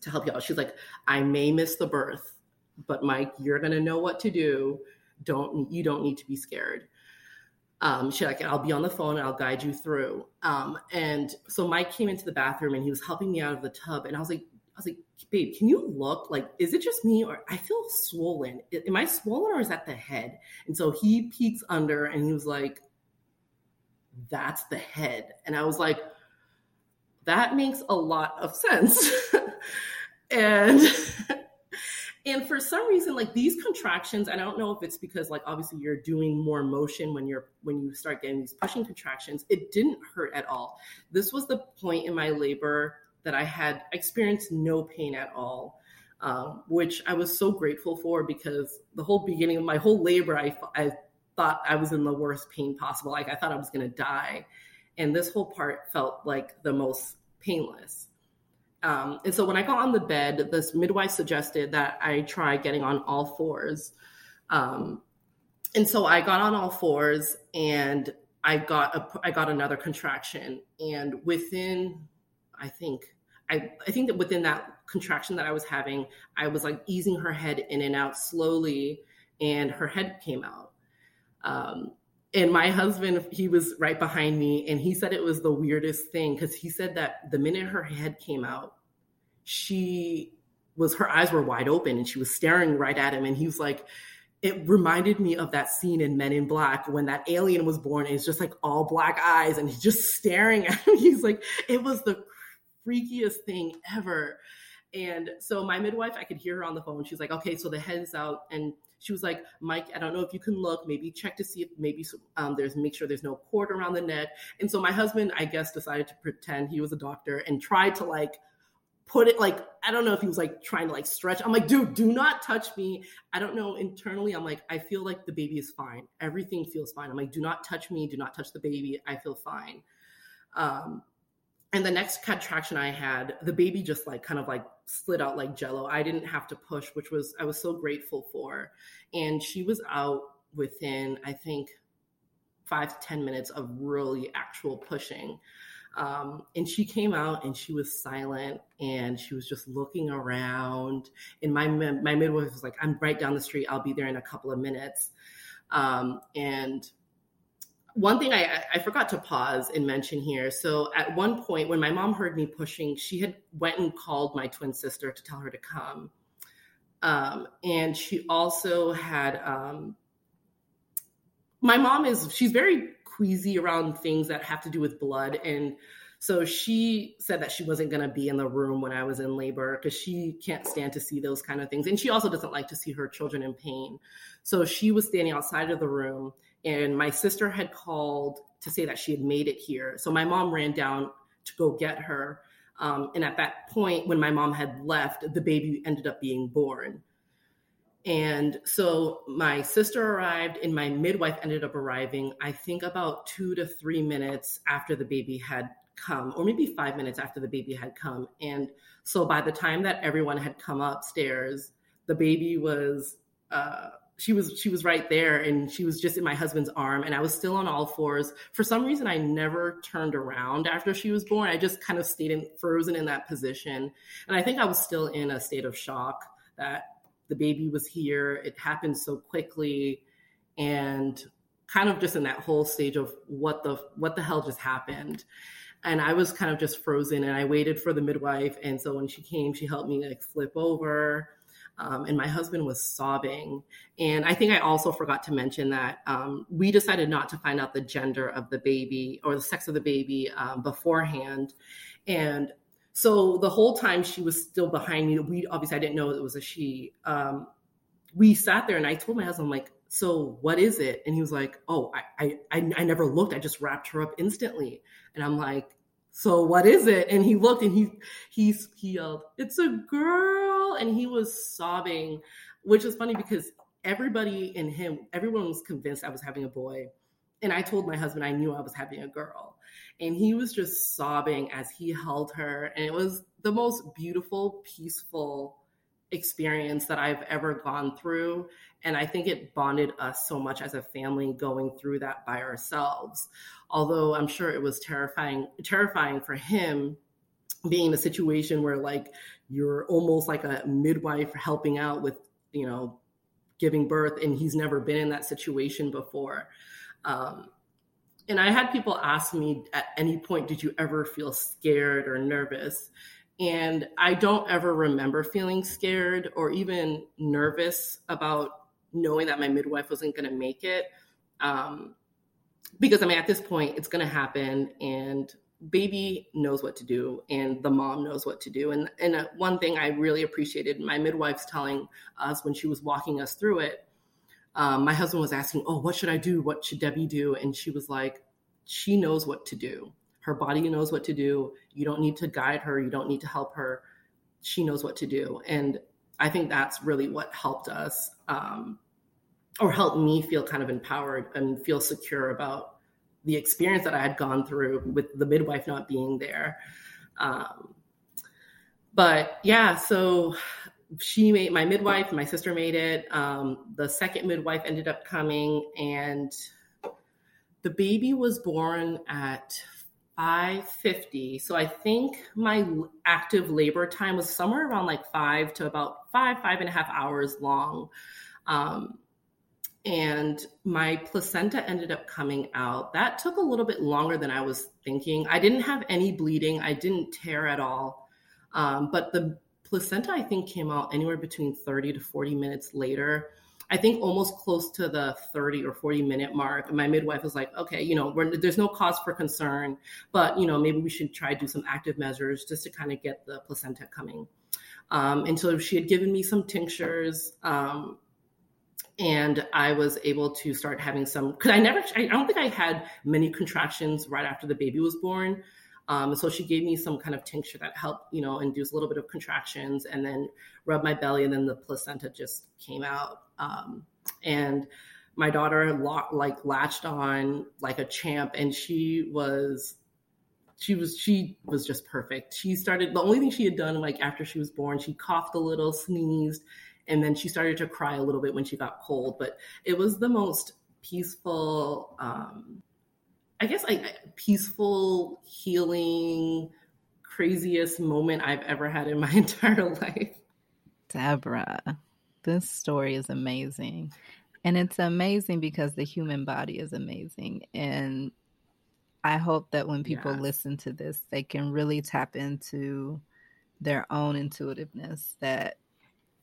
to help you out. She's like, I may miss the birth, but Mike, you're going to know what to do. Don't, you don't need to be scared. Um, she's like, I'll be on the phone and I'll guide you through. Um, and so Mike came into the bathroom and he was helping me out of the tub. And I was like, I was like, babe, can you look? Like, is it just me or I feel swollen? Am I swollen or is that the head? And so he peeks under and he was like, that's the head. And I was like, that makes a lot of sense. and and for some reason like these contractions i don't know if it's because like obviously you're doing more motion when you're when you start getting these pushing contractions it didn't hurt at all this was the point in my labor that I had experienced no pain at all, um, which I was so grateful for because the whole beginning of my whole labor, I, I thought I was in the worst pain possible. Like I thought I was going to die. And this whole part felt like the most painless. Um, and so when I got on the bed, this midwife suggested that I try getting on all fours. Um, and so I got on all fours and I got a, I got another contraction. And within, I think, I, I think that within that contraction that I was having, I was like easing her head in and out slowly, and her head came out. Um, and my husband, he was right behind me, and he said it was the weirdest thing because he said that the minute her head came out, she was her eyes were wide open and she was staring right at him, and he was like, it reminded me of that scene in Men in Black when that alien was born and it's just like all black eyes and he's just staring at him. He's like, it was the freakiest thing ever. And so my midwife, I could hear her on the phone. She's like, okay, so the head is out. And she was like, Mike, I don't know if you can look, maybe check to see if maybe um, there's, make sure there's no cord around the neck. And so my husband, I guess, decided to pretend he was a doctor and tried to like put it like, I don't know if he was like trying to like stretch. I'm like, dude, do not touch me. I don't know. Internally, I'm like, I feel like the baby is fine. Everything feels fine. I'm like, do not touch me. Do not touch the baby. I feel fine. Um, and the next contraction I had, the baby just like kind of like slid out like jello. I didn't have to push, which was I was so grateful for. And she was out within, I think, five to 10 minutes of really actual pushing. Um, and she came out and she was silent and she was just looking around. And my my midwife was like, "I'm right down the street. I'll be there in a couple of minutes." Um, and one thing I, I forgot to pause and mention here. So at one point, when my mom heard me pushing, she had went and called my twin sister to tell her to come, um, and she also had. Um, my mom is she's very queasy around things that have to do with blood, and so she said that she wasn't going to be in the room when I was in labor because she can't stand to see those kind of things, and she also doesn't like to see her children in pain. So she was standing outside of the room and my sister had called to say that she had made it here. So my mom ran down to go get her. Um, and at that point, when my mom had left, the baby ended up being born. And so my sister arrived, and my midwife ended up arriving, I think about two to three minutes after the baby had come, or maybe five minutes after the baby had come. And so by the time that everyone had come upstairs, the baby was uh, she was she was right there and she was just in my husband's arm and I was still on all fours. For some reason I never turned around after she was born. I just kind of stayed in, frozen in that position. And I think I was still in a state of shock that the baby was here. It happened so quickly and kind of just in that whole stage of what the what the hell just happened. And I was kind of just frozen and I waited for the midwife and so when she came she helped me like flip over um, and my husband was sobbing. And I think I also forgot to mention that um, we decided not to find out the gender of the baby or the sex of the baby um, beforehand. And so the whole time she was still behind me, we obviously I didn't know it was a she. Um, we sat there and I told my husband, like, so what is it? And he was like, oh, I, I, I never looked. I just wrapped her up instantly. And I'm like, so what is it? And he looked and he, he's, he yelled, it's a girl. And he was sobbing, which is funny because everybody in him, everyone was convinced I was having a boy. And I told my husband I knew I was having a girl. And he was just sobbing as he held her. And it was the most beautiful, peaceful, experience that I've ever gone through. And I think it bonded us so much as a family going through that by ourselves. Although I'm sure it was terrifying, terrifying for him being in a situation where like you're almost like a midwife helping out with, you know, giving birth and he's never been in that situation before. Um, and I had people ask me at any point, did you ever feel scared or nervous? And I don't ever remember feeling scared or even nervous about knowing that my midwife wasn't going to make it. Um, because I mean, at this point, it's going to happen, and baby knows what to do, and the mom knows what to do. And and uh, one thing I really appreciated my midwife's telling us when she was walking us through it. Um, my husband was asking, "Oh, what should I do? What should Debbie do?" And she was like, "She knows what to do." Her body knows what to do. You don't need to guide her. You don't need to help her. She knows what to do. And I think that's really what helped us um, or helped me feel kind of empowered and feel secure about the experience that I had gone through with the midwife not being there. Um, but yeah, so she made my midwife, my sister made it. Um, the second midwife ended up coming, and the baby was born at 550. So I think my active labor time was somewhere around like five to about five, five and a half hours long. Um, and my placenta ended up coming out. That took a little bit longer than I was thinking. I didn't have any bleeding, I didn't tear at all. Um, but the placenta, I think, came out anywhere between 30 to 40 minutes later. I think almost close to the 30 or 40 minute mark. My midwife was like, okay, you know, there's no cause for concern, but, you know, maybe we should try to do some active measures just to kind of get the placenta coming. Um, and so she had given me some tinctures. Um, and I was able to start having some, because I never, I don't think I had many contractions right after the baby was born. Um, so she gave me some kind of tincture that helped, you know, induce a little bit of contractions and then rub my belly and then the placenta just came out. Um, and my daughter like latched on like a champ and she was she was she was just perfect she started the only thing she had done like after she was born she coughed a little sneezed and then she started to cry a little bit when she got cold but it was the most peaceful um i guess like peaceful healing craziest moment i've ever had in my entire life deborah this story is amazing. And it's amazing because the human body is amazing. And I hope that when people yes. listen to this, they can really tap into their own intuitiveness that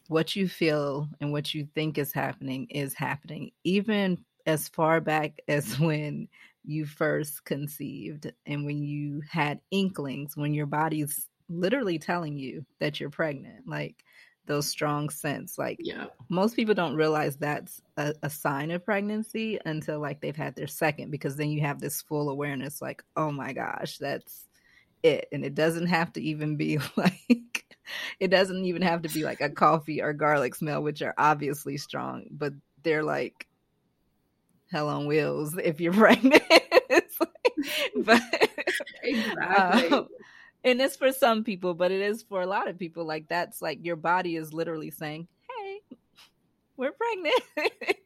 what you feel and what you think is happening is happening, even as far back as when you first conceived and when you had inklings, when your body's literally telling you that you're pregnant. Like those strong scents. Like yeah. most people don't realize that's a, a, sign of pregnancy until like they've had their second, because then you have this full awareness, like, oh my gosh, that's it. And it doesn't have to even be like it doesn't even have to be like a coffee or garlic smell, which are obviously strong, but they're like hell on wheels if you're pregnant. but exactly. Um, and it's for some people, but it is for a lot of people. Like that's like your body is literally saying, "Hey, we're pregnant."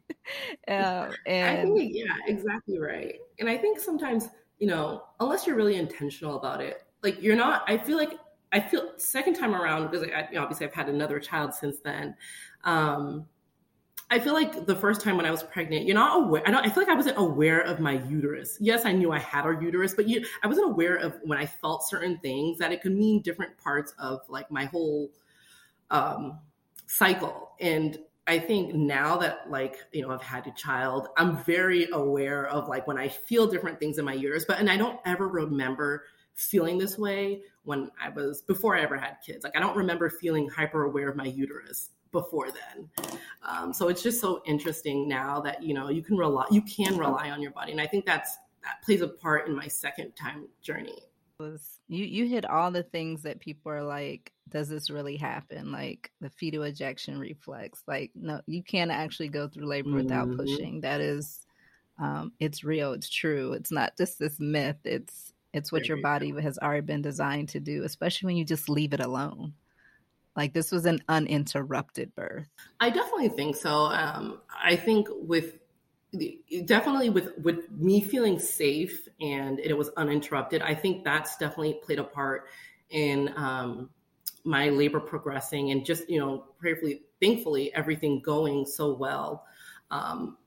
uh, and I think, yeah, exactly right. And I think sometimes, you know, unless you're really intentional about it, like you're not. I feel like I feel second time around because I, you know, obviously I've had another child since then. Um, I feel like the first time when I was pregnant, you're not aware. I don't. I feel like I wasn't aware of my uterus. Yes, I knew I had a uterus, but you, I wasn't aware of when I felt certain things that it could mean different parts of like my whole um, cycle. And I think now that like you know I've had a child, I'm very aware of like when I feel different things in my uterus. But and I don't ever remember feeling this way when I was before I ever had kids. Like I don't remember feeling hyper aware of my uterus before then. Um, so it's just so interesting now that you know you can rely you can rely on your body, and I think that's that plays a part in my second time journey. Was you you hit all the things that people are like, does this really happen? Like the fetal ejection reflex. Like no, you can't actually go through labor mm-hmm. without pushing. That is, um, it's real. It's true. It's not just this myth. It's it's what your body has already been designed to do, especially when you just leave it alone. Like this was an uninterrupted birth. I definitely think so. Um, I think with definitely with with me feeling safe and it was uninterrupted. I think that's definitely played a part in um, my labor progressing and just you know prayerfully, thankfully, everything going so well. Um,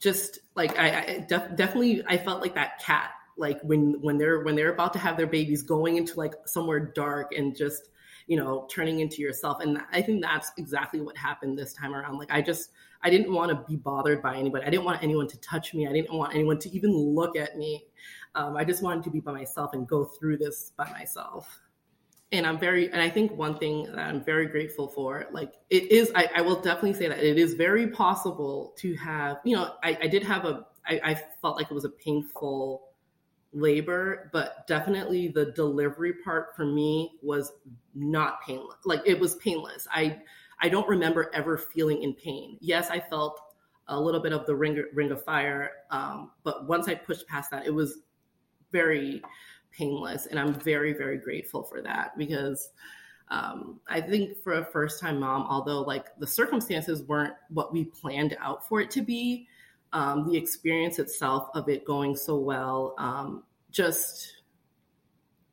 just like I, I def- definitely, I felt like that cat like when when they're when they're about to have their babies going into like somewhere dark and just you know turning into yourself. And i think that's exactly what happened this time around. Like i just i didn't want to be bothered by anybody. I didn't want anyone to touch me. I didn't want anyone to even look at me. Um, i just wanted to be by myself and go through this by myself. And i'm very and i think one thing that i'm very grateful for like it is i, I will definitely say that it is very possible to have you know i, I did have a I, I felt like it was a painful labor, but definitely the delivery part for me was not painless. Like it was painless. I I don't remember ever feeling in pain. Yes, I felt a little bit of the ring ring of fire, um, but once I pushed past that, it was very painless, and I'm very very grateful for that because. Um, I think for a first time mom, although like the circumstances weren't what we planned out for it to be, um, the experience itself of it going so well um, just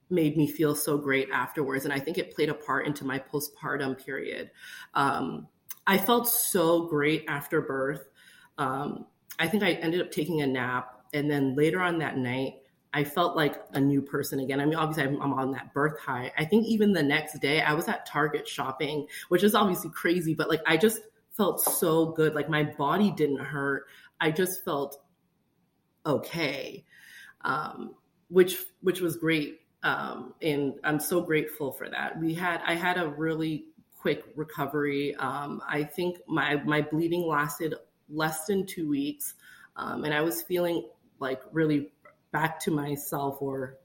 made me feel so great afterwards. And I think it played a part into my postpartum period. Um, I felt so great after birth. Um, I think I ended up taking a nap. And then later on that night, I felt like a new person again. I mean, obviously, I'm, I'm, on that birth high. I think even the next day, I was at Target shopping, which is obviously crazy, but like I just felt so good. Like my body didn't hurt. I just felt okay, um, which which was great, um, and I'm so grateful for that. We had I had a really quick recovery. Um, I think my my bleeding lasted less than two weeks, um, and I was feeling like really back to myself or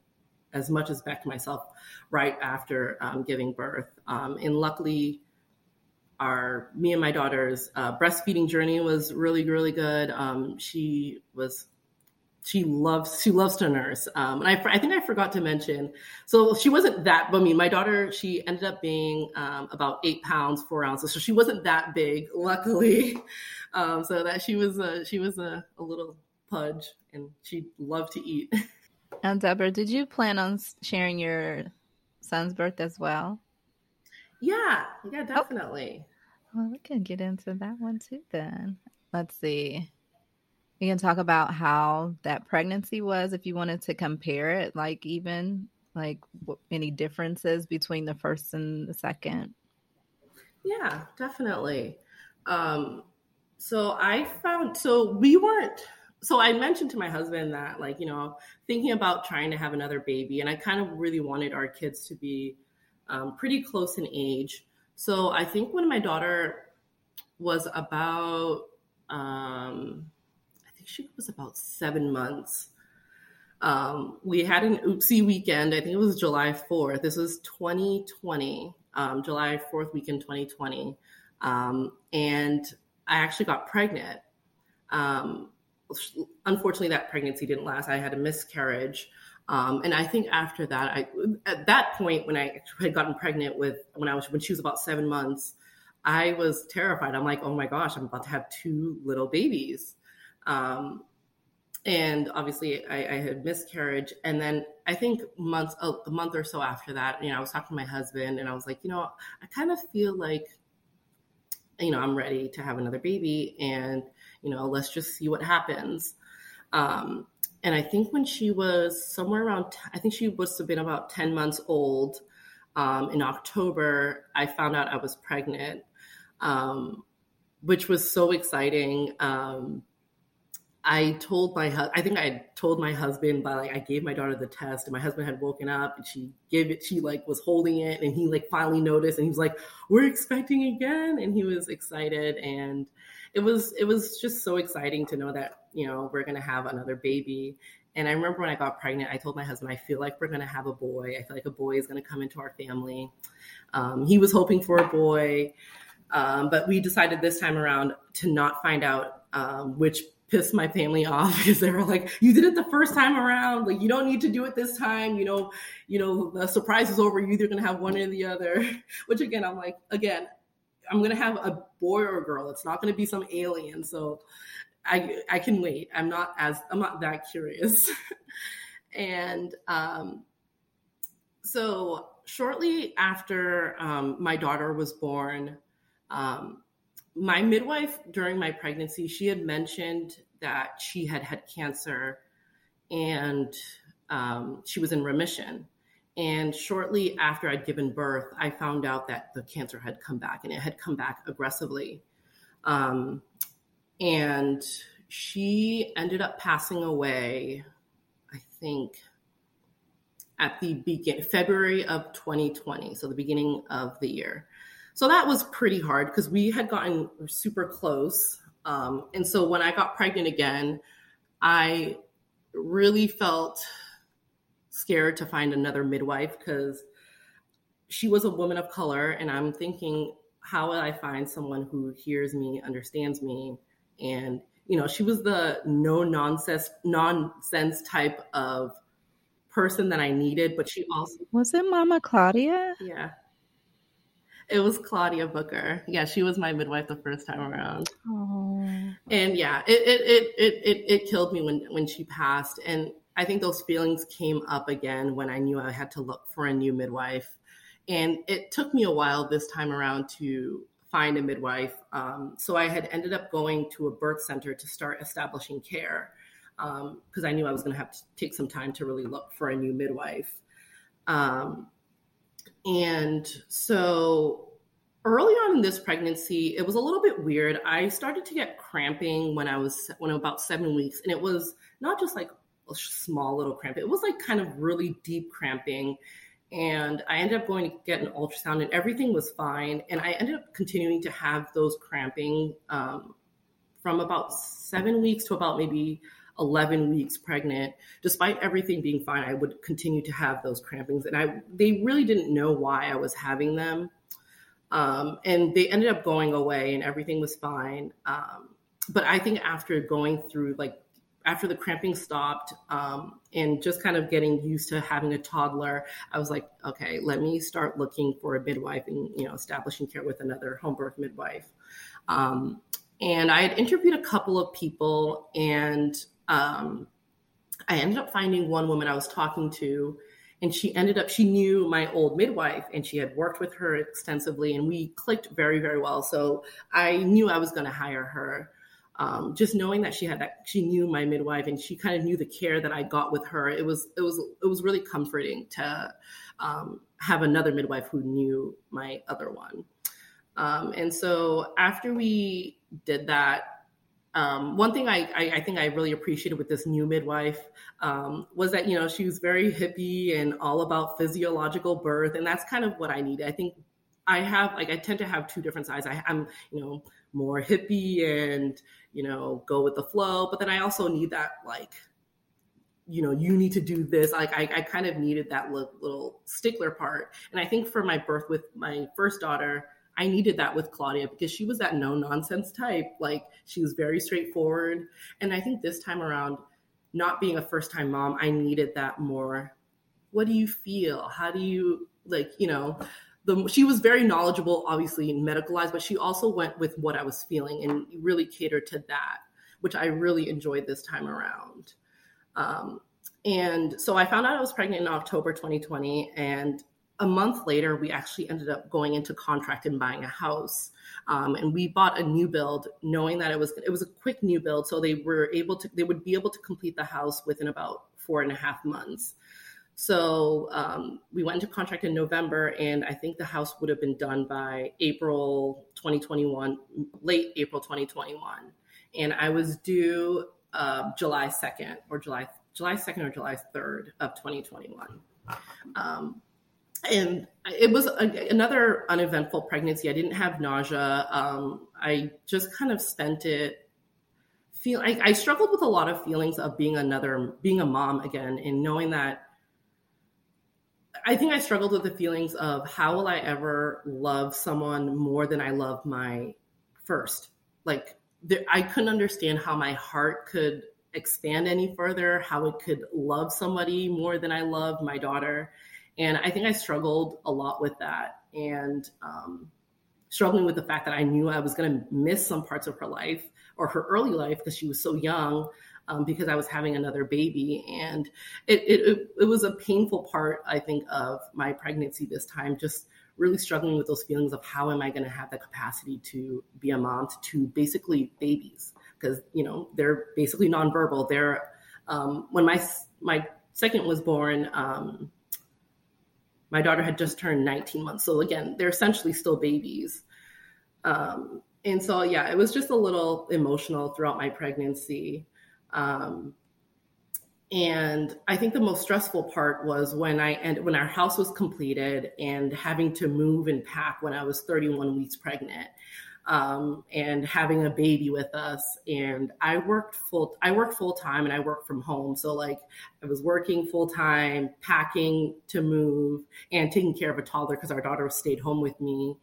as much as back to myself right after um, giving birth. Um, and luckily, our me and my daughter's uh, breastfeeding journey was really really good. Um, she was she loves she loves to nurse, um, and I, I think I forgot to mention. So she wasn't that. I mean, my daughter she ended up being um, about eight pounds four ounces, so she wasn't that big, luckily. Um, so that she was a, she was a, a little pudge, and she loved to eat. And Deborah, did you plan on sharing your son's birth as well? Yeah, yeah, definitely. Well, we can get into that one too then. Let's see. We can talk about how that pregnancy was if you wanted to compare it, like even like any differences between the first and the second. Yeah, definitely. Um, so I found so we weren't so I mentioned to my husband that like, you know, thinking about trying to have another baby and I kind of really wanted our kids to be um, pretty close in age. So I think when my daughter was about, um, I think she was about seven months. Um, we had an oopsie weekend. I think it was July 4th. This was 2020, um, July 4th weekend, 2020. Um, and I actually got pregnant. Um, unfortunately, that pregnancy didn't last. I had a miscarriage. Um, and I think after that, I at that point when I had gotten pregnant with when I was when she was about seven months, I was terrified. I'm like, oh my gosh, I'm about to have two little babies. Um, and obviously, I, I, had miscarriage. And then I think months, a month or so after that, you know, I was talking to my husband, and I was like, you know, I kind of feel like, you know, I'm ready to have another baby, and you know, let's just see what happens. Um, and I think when she was somewhere around, I think she must have been about 10 months old um, in October, I found out I was pregnant, um, which was so exciting. Um, I told my husband, I think I told my husband, but like I gave my daughter the test and my husband had woken up and she gave it, she like was holding it and he like finally noticed and he was like, we're expecting again. And he was excited. And it was, it was just so exciting to know that, you know, we're going to have another baby. And I remember when I got pregnant, I told my husband, I feel like we're going to have a boy. I feel like a boy is going to come into our family. Um, he was hoping for a boy. Um, but we decided this time around to not find out um, which pissed my family off because they were like, "You did it the first time around. Like, you don't need to do it this time. You know, you know, the surprise is over. You're either gonna have one or the other." Which again, I'm like, again, I'm gonna have a boy or a girl. It's not gonna be some alien. So, I I can wait. I'm not as I'm not that curious. and um, so shortly after um, my daughter was born. Um, my midwife during my pregnancy, she had mentioned that she had had cancer and um, she was in remission. And shortly after I'd given birth, I found out that the cancer had come back and it had come back aggressively. And she ended up passing away, I think, at the begin February of 2020, so the beginning of the year. So that was pretty hard because we had gotten super close. Um, and so when I got pregnant again, I really felt scared to find another midwife because she was a woman of color. And I'm thinking, how will I find someone who hears me, understands me? And, you know, she was the no nonsense, nonsense type of person that I needed, but she also was it Mama Claudia? Yeah. It was Claudia Booker. Yeah, she was my midwife the first time around. Aww. And yeah, it, it it, it it it killed me when when she passed. And I think those feelings came up again when I knew I had to look for a new midwife. And it took me a while this time around to find a midwife. Um, so I had ended up going to a birth center to start establishing care because um, I knew I was going to have to take some time to really look for a new midwife. Um, and so early on in this pregnancy, it was a little bit weird. I started to get cramping when I was when I was about seven weeks, and it was not just like a small little cramp. It was like kind of really deep cramping. And I ended up going to get an ultrasound, and everything was fine. And I ended up continuing to have those cramping um, from about seven weeks to about maybe 11 weeks pregnant, despite everything being fine, I would continue to have those crampings. And I they really didn't know why I was having them. Um, and they ended up going away and everything was fine. Um, but I think after going through like after the cramping stopped um, and just kind of getting used to having a toddler, I was like, okay, let me start looking for a midwife and you know establishing care with another home birth midwife. Um, and I had interviewed a couple of people, and um, I ended up finding one woman I was talking to, and she ended up, she knew my old midwife and she had worked with her extensively, and we clicked very, very well. So I knew I was going to hire her. Um, just knowing that she had that, she knew my midwife and she kind of knew the care that I got with her. It was, it was, it was really comforting to um, have another midwife who knew my other one. Um, and so after we did that, um, one thing I, I, I, think I really appreciated with this new midwife um, was that you know she was very hippie and all about physiological birth, and that's kind of what I needed. I think I have like I tend to have two different sides. I, am you know more hippie and you know go with the flow, but then I also need that like you know you need to do this. Like I, I kind of needed that little, little stickler part, and I think for my birth with my first daughter I needed that with Claudia because she was that no nonsense type. Like she was very straightforward. And I think this time around, not being a first time mom, I needed that more. What do you feel? How do you like, you know, the, she was very knowledgeable, obviously medicalized, but she also went with what I was feeling and really catered to that, which I really enjoyed this time around. Um, and so I found out I was pregnant in October 2020, and a month later, we actually ended up going into contract and buying a house. Um, and we bought a new build, knowing that it was it was a quick new build, so they were able to they would be able to complete the house within about four and a half months. So um, we went into contract in November, and I think the house would have been done by April 2021, late April 2021. And I was due uh, July 2nd or July July 2nd or July 3rd of 2021. Um, and it was a, another uneventful pregnancy. I didn't have nausea. Um, I just kind of spent it feel I, I struggled with a lot of feelings of being another being a mom again and knowing that I think I struggled with the feelings of how will I ever love someone more than I love my first. Like there, I couldn't understand how my heart could expand any further, how it could love somebody more than I loved my daughter. And I think I struggled a lot with that and um, struggling with the fact that I knew I was going to miss some parts of her life or her early life because she was so young. Um, because I was having another baby, and it, it it was a painful part, I think, of my pregnancy this time. Just really struggling with those feelings of how am I going to have the capacity to be a mom to basically babies because you know they're basically nonverbal. They're um, when my my second was born. Um, my daughter had just turned 19 months. So again, they're essentially still babies. Um, and so, yeah, it was just a little emotional throughout my pregnancy. Um, and I think the most stressful part was when I and when our house was completed and having to move and pack when I was 31 weeks pregnant um, and having a baby with us. And I worked full, I worked full time and I worked from home. So like I was working full time, packing to move and taking care of a toddler because our daughter stayed home with me.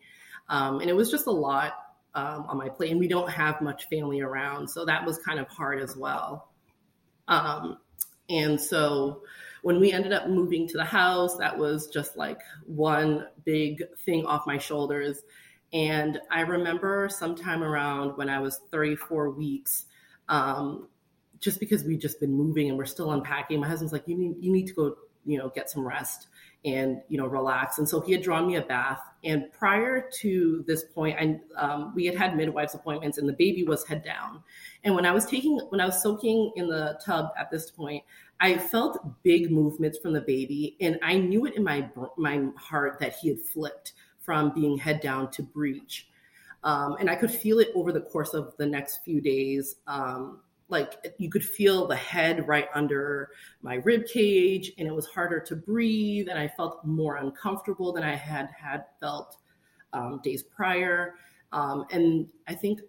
Um, and it was just a lot um, on my plate and we don't have much family around. So that was kind of hard as well. Um, and so when we ended up moving to the house, that was just like one big thing off my shoulders and I remember sometime around when I was 34 weeks, um, just because we'd just been moving and we're still unpacking, my husband's like, you need, you need to go, you know, get some rest and, you know, relax. And so he had drawn me a bath. And prior to this point, I, um, we had had midwives appointments and the baby was head down. And when I was taking, when I was soaking in the tub at this point, I felt big movements from the baby and I knew it in my, my heart that he had flipped from being head down to breech. Um, and I could feel it over the course of the next few days. Um, like you could feel the head right under my rib cage, and it was harder to breathe, and I felt more uncomfortable than I had had felt um, days prior. Um, and I think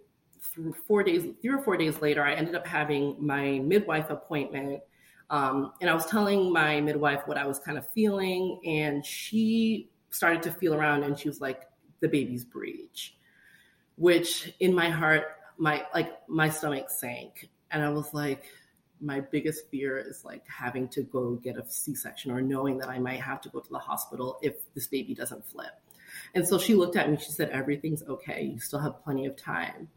four days, three or four days later, I ended up having my midwife appointment. Um, and I was telling my midwife what I was kind of feeling, and she started to feel around and she was like, the baby's breech, which in my heart, my like my stomach sank. And I was like, my biggest fear is like having to go get a C-section or knowing that I might have to go to the hospital if this baby doesn't flip. And so she looked at me, she said, everything's okay. You still have plenty of time.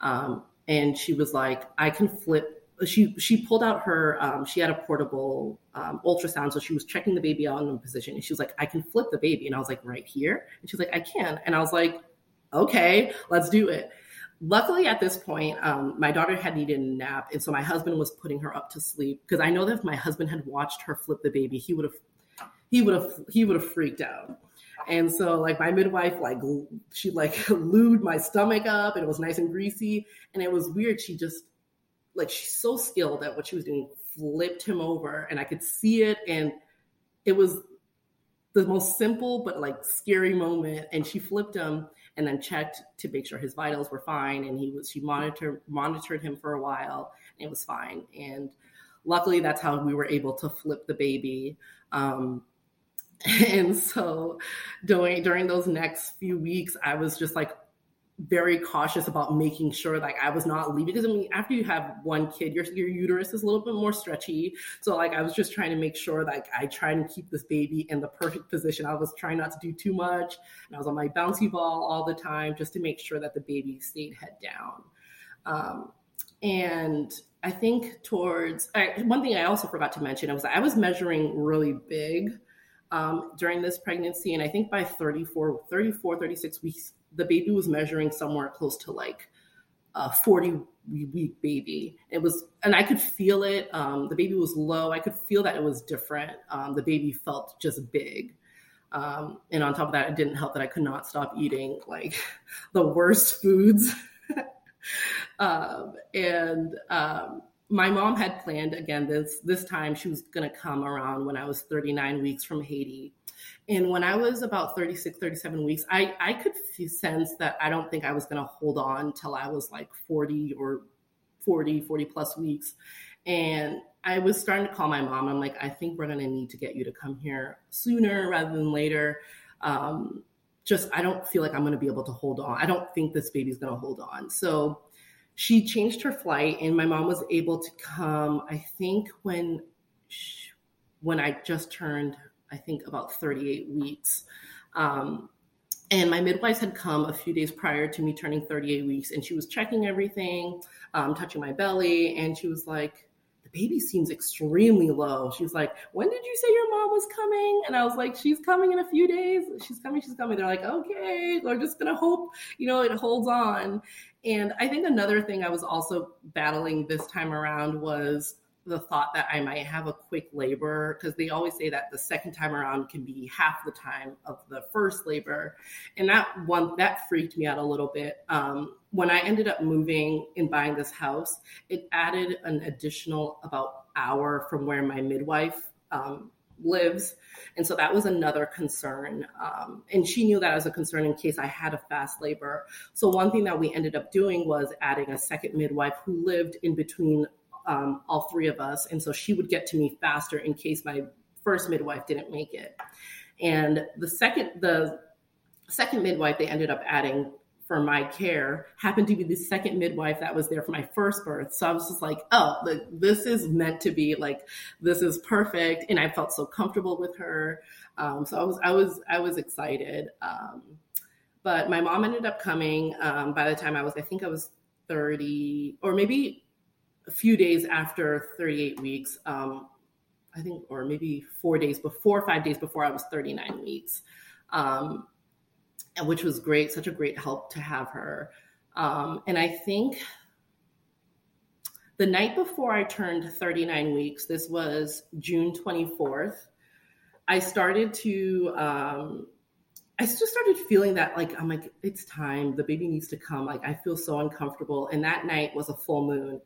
Um, and she was like, I can flip she she pulled out her um, she had a portable um, ultrasound so she was checking the baby out in the position and she was like i can flip the baby and i was like right here and she was like i can and i was like okay let's do it luckily at this point um, my daughter had needed a nap and so my husband was putting her up to sleep because i know that if my husband had watched her flip the baby he would have he would have he would have freaked out and so like my midwife like she like lubed my stomach up and it was nice and greasy and it was weird she just like she's so skilled at what she was doing, flipped him over, and I could see it, and it was the most simple but like scary moment. And she flipped him and then checked to make sure his vitals were fine, and he was she monitored monitored him for a while, and it was fine. And luckily, that's how we were able to flip the baby. Um, and so during during those next few weeks, I was just like very cautious about making sure like I was not leaving. Because I mean after you have one kid your your uterus is a little bit more stretchy. So like I was just trying to make sure like I try and keep this baby in the perfect position. I was trying not to do too much and I was on my bouncy ball all the time just to make sure that the baby stayed head down. Um, and I think towards I, one thing I also forgot to mention was I was measuring really big um, during this pregnancy. And I think by 34 34 36 weeks the baby was measuring somewhere close to like a 40 week baby. It was, and I could feel it. Um, the baby was low. I could feel that it was different. Um, the baby felt just big. Um, and on top of that, it didn't help that I could not stop eating like the worst foods. Um, and um, my mom had planned again this this time she was going to come around when I was 39 weeks from Haiti. And when I was about 36, 37 weeks, I, I could sense that I don't think I was going to hold on till I was like 40 or 40, 40 plus weeks. And I was starting to call my mom. I'm like, I think we're going to need to get you to come here sooner rather than later. Um, just, I don't feel like I'm going to be able to hold on. I don't think this baby's going to hold on. So she changed her flight, and my mom was able to come, I think, when. She, when I just turned I think, about 38 weeks. Um, and my midwife had come a few days prior to me turning 38 weeks, and she was checking everything, um, touching my belly, and she was like, the baby seems extremely low. She was like, When did you say your mom was coming? And I was like, She's coming in a few days. She's coming, she's coming. They're like, Okay, we're just gonna hope, you know, it holds on. And I think another thing I was also battling this time around was the thought that I might have a quick labor because they always say that the second time around can be half the time of the first labor, and that one that freaked me out a little bit. Um, when I ended up moving and buying this house, it added an additional about hour from where my midwife um, lives. And so that was another concern. Um, and she knew that as a concern in case I had a fast labor. So one thing that we ended up doing was adding a second midwife who lived in between um, all three of us. And so she would get to me faster in case my first midwife didn't make it. And the second, the second midwife they ended up adding for my care happened to be the second midwife that was there for my first birth. So I was just like, oh, like, this is meant to be like, this is perfect. And I felt so comfortable with her. Um, so I was, I was, I was excited. Um, but my mom ended up coming um, by the time I was, I think I was 30 or maybe a few days after 38 weeks, um, I think, or maybe four days before, five days before I was 39 weeks, um, and which was great, such a great help to have her. Um, and I think the night before I turned 39 weeks, this was June 24th, I started to, um, I just started feeling that like, I'm like, it's time, the baby needs to come. Like, I feel so uncomfortable. And that night was a full moon.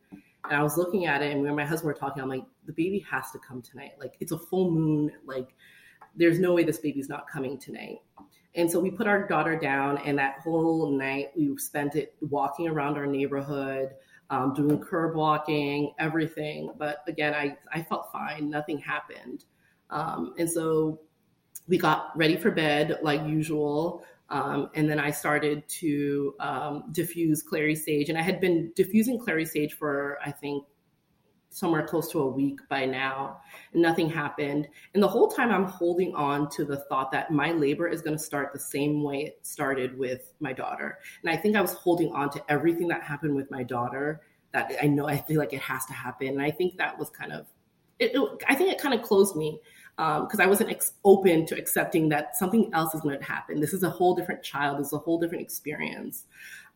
And I was looking at it, and when my husband were talking, I'm like, the baby has to come tonight. Like, it's a full moon. Like, there's no way this baby's not coming tonight. And so we put our daughter down, and that whole night we spent it walking around our neighborhood, um, doing curb walking, everything. But again, I, I felt fine. Nothing happened. Um, and so we got ready for bed like usual. Um, and then I started to um, diffuse clary sage. And I had been diffusing clary sage for, I think, somewhere close to a week by now. And nothing happened. And the whole time I'm holding on to the thought that my labor is going to start the same way it started with my daughter. And I think I was holding on to everything that happened with my daughter that I know I feel like it has to happen. And I think that was kind of, it, it I think it kind of closed me because um, I wasn't ex- open to accepting that something else is going to happen. This is a whole different child. This is a whole different experience.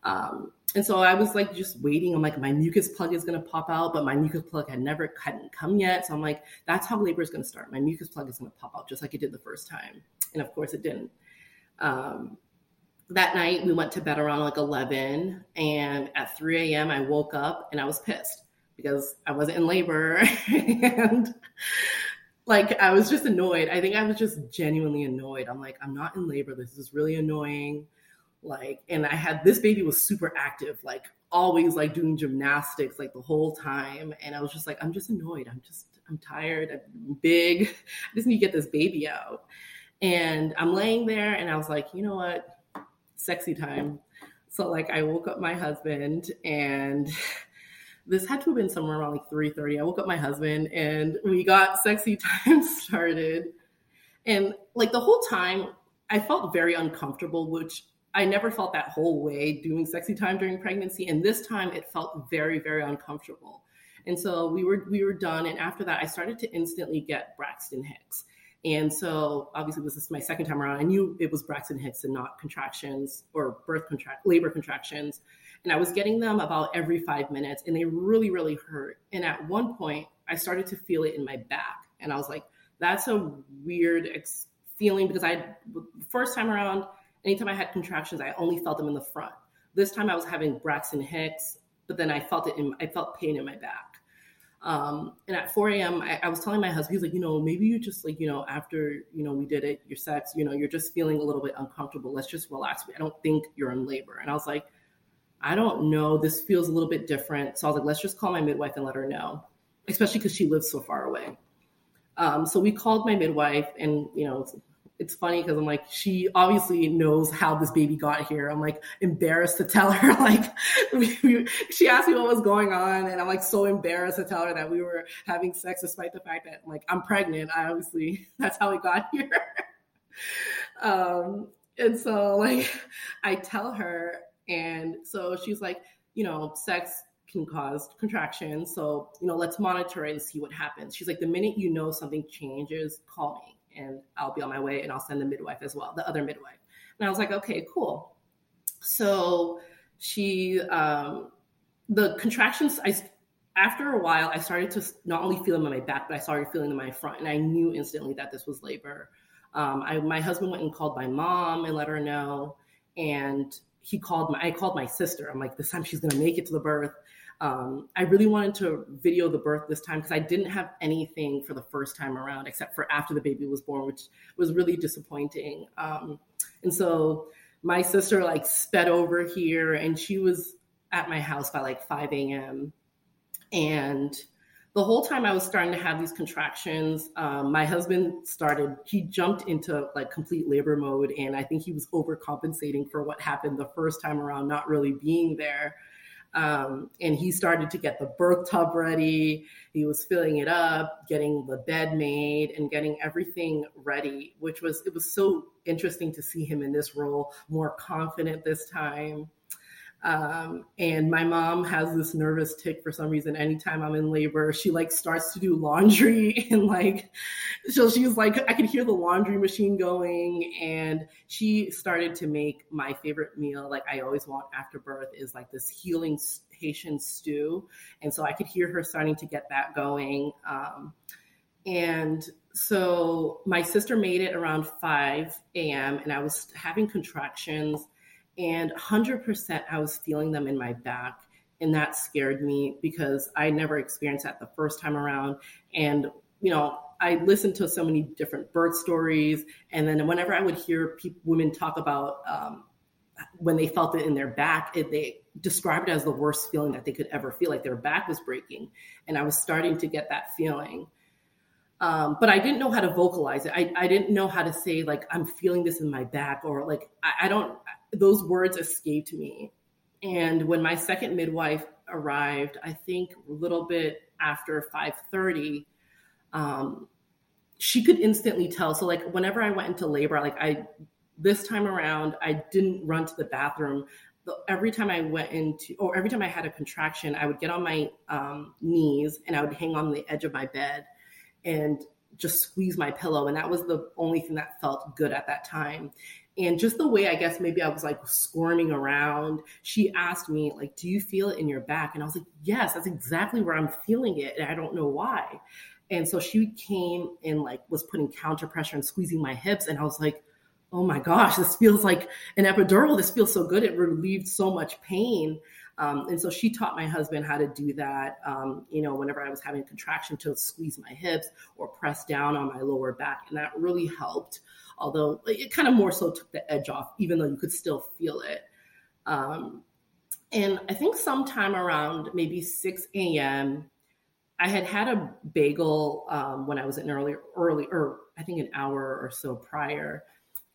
Um, and so I was like just waiting. I'm like, my mucus plug is going to pop out, but my mucus plug had never hadn't come yet. So I'm like, that's how labor is going to start. My mucus plug is going to pop out just like it did the first time. And of course, it didn't. Um, that night we went to bed around like 11 and at 3 a.m i woke up and i was pissed because i wasn't in labor and like I was just annoyed. I think I was just genuinely annoyed. I'm like, I'm not in labor. This is really annoying. Like, and I had this baby was super active, like always like doing gymnastics like the whole time. And I was just like, I'm just annoyed. I'm just, I'm tired. I'm big. I just need to get this baby out. And I'm laying there and I was like, you know what? Sexy time. So like I woke up my husband and this had to have been somewhere around like 3.30 i woke up my husband and we got sexy time started. And like the whole time i felt very uncomfortable which i never felt that whole way doing sexy time during pregnancy. And this time it felt very very uncomfortable. And so we were we were done. And after that i started to instantly get braxton hicks. And so obviously this is my second time around. I knew it was braxton hicks and not contractions or birth contract labor contractions and I was getting them about every five minutes, and they really, really hurt. And at one point, I started to feel it in my back, and I was like, "That's a weird ex- feeling," because I, first time around, anytime I had contractions, I only felt them in the front. This time, I was having Braxton Hicks, but then I felt it in, I felt pain in my back. Um, and at 4 a.m., I, I, was telling my husband, he's like, you know, maybe you just like, you know, after, you know, we did it, your sex, you know, you're just feeling a little bit uncomfortable. Let's just relax. I don't think you're in labor. And I was like, I don't know. This feels a little bit different. So I was like, let's just call my midwife and let her know, especially because she lives so far away. Um, so we called my midwife, and you know, it's funny because I'm like, she obviously knows how this baby got here. I'm like embarrassed to tell her. Like, she asked me what was going on, and I'm like so embarrassed to tell her that we were having sex, despite the fact that like I'm pregnant. I obviously that's how we got here. um, and so like, I tell her, and so she's like, you know, sex can cause contractions. So, you know, let's monitor it and see what happens. She's like, the minute you know something changes, call me and I'll be on my way and I'll send the midwife as well, the other midwife. And I was like, okay, cool. So she, um, the contractions, I, after a while, I started to not only feel them on my back, but I started feeling them on my front. And I knew instantly that this was labor. Um, I, my husband went and called my mom and let her know. And he called my, I called my sister. I'm like, this time she's to make it to the birth. Um, I really wanted to video the birth this time because I didn't have anything for the first time around except for after the baby was born, which was really disappointing. Um, and so my sister like sped over here and she was at my house by like 5 a.m. And the whole time I was starting to have these contractions, um, my husband started, he jumped into like complete labor mode. And I think he was overcompensating for what happened the first time around, not really being there. Um, and he started to get the birth tub ready. He was filling it up, getting the bed made, and getting everything ready, which was, it was so interesting to see him in this role, more confident this time. Um, and my mom has this nervous tic for some reason. Anytime I'm in labor, she like starts to do laundry and like, so she's like, I could hear the laundry machine going. And she started to make my favorite meal, like I always want after birth, is like this healing Haitian stew. And so I could hear her starting to get that going. Um, and so my sister made it around 5 a.m. and I was having contractions and 100% I was feeling them in my back. And that scared me because I never experienced that the first time around. And, you know, I listened to so many different birth stories. And then whenever I would hear people, women talk about um, when they felt it in their back, it, they described it as the worst feeling that they could ever feel, like their back was breaking. And I was starting to get that feeling. Um, but I didn't know how to vocalize it. I, I didn't know how to say, like, I'm feeling this in my back, or like, I, I don't, those words escaped me. And when my second midwife arrived, I think a little bit after 5:30, um, she could instantly tell. So like whenever I went into labor, like I this time around, I didn't run to the bathroom. Every time I went into, or every time I had a contraction, I would get on my um, knees and I would hang on the edge of my bed and just squeeze my pillow. And that was the only thing that felt good at that time and just the way I guess maybe I was like squirming around, she asked me like, "Do you feel it in your back?" And I was like, "Yes, that's exactly where I'm feeling it, and I don't know why." And so she came and like was putting counter pressure and squeezing my hips, and I was like, "Oh my gosh, this feels like an epidural. This feels so good. It relieved so much pain." Um, and so she taught my husband how to do that. Um, you know, whenever I was having contraction, to squeeze my hips or press down on my lower back, and that really helped although it kind of more so took the edge off, even though you could still feel it. Um, and I think sometime around maybe 6 a.m., I had had a bagel um, when I was in early, early, or I think an hour or so prior.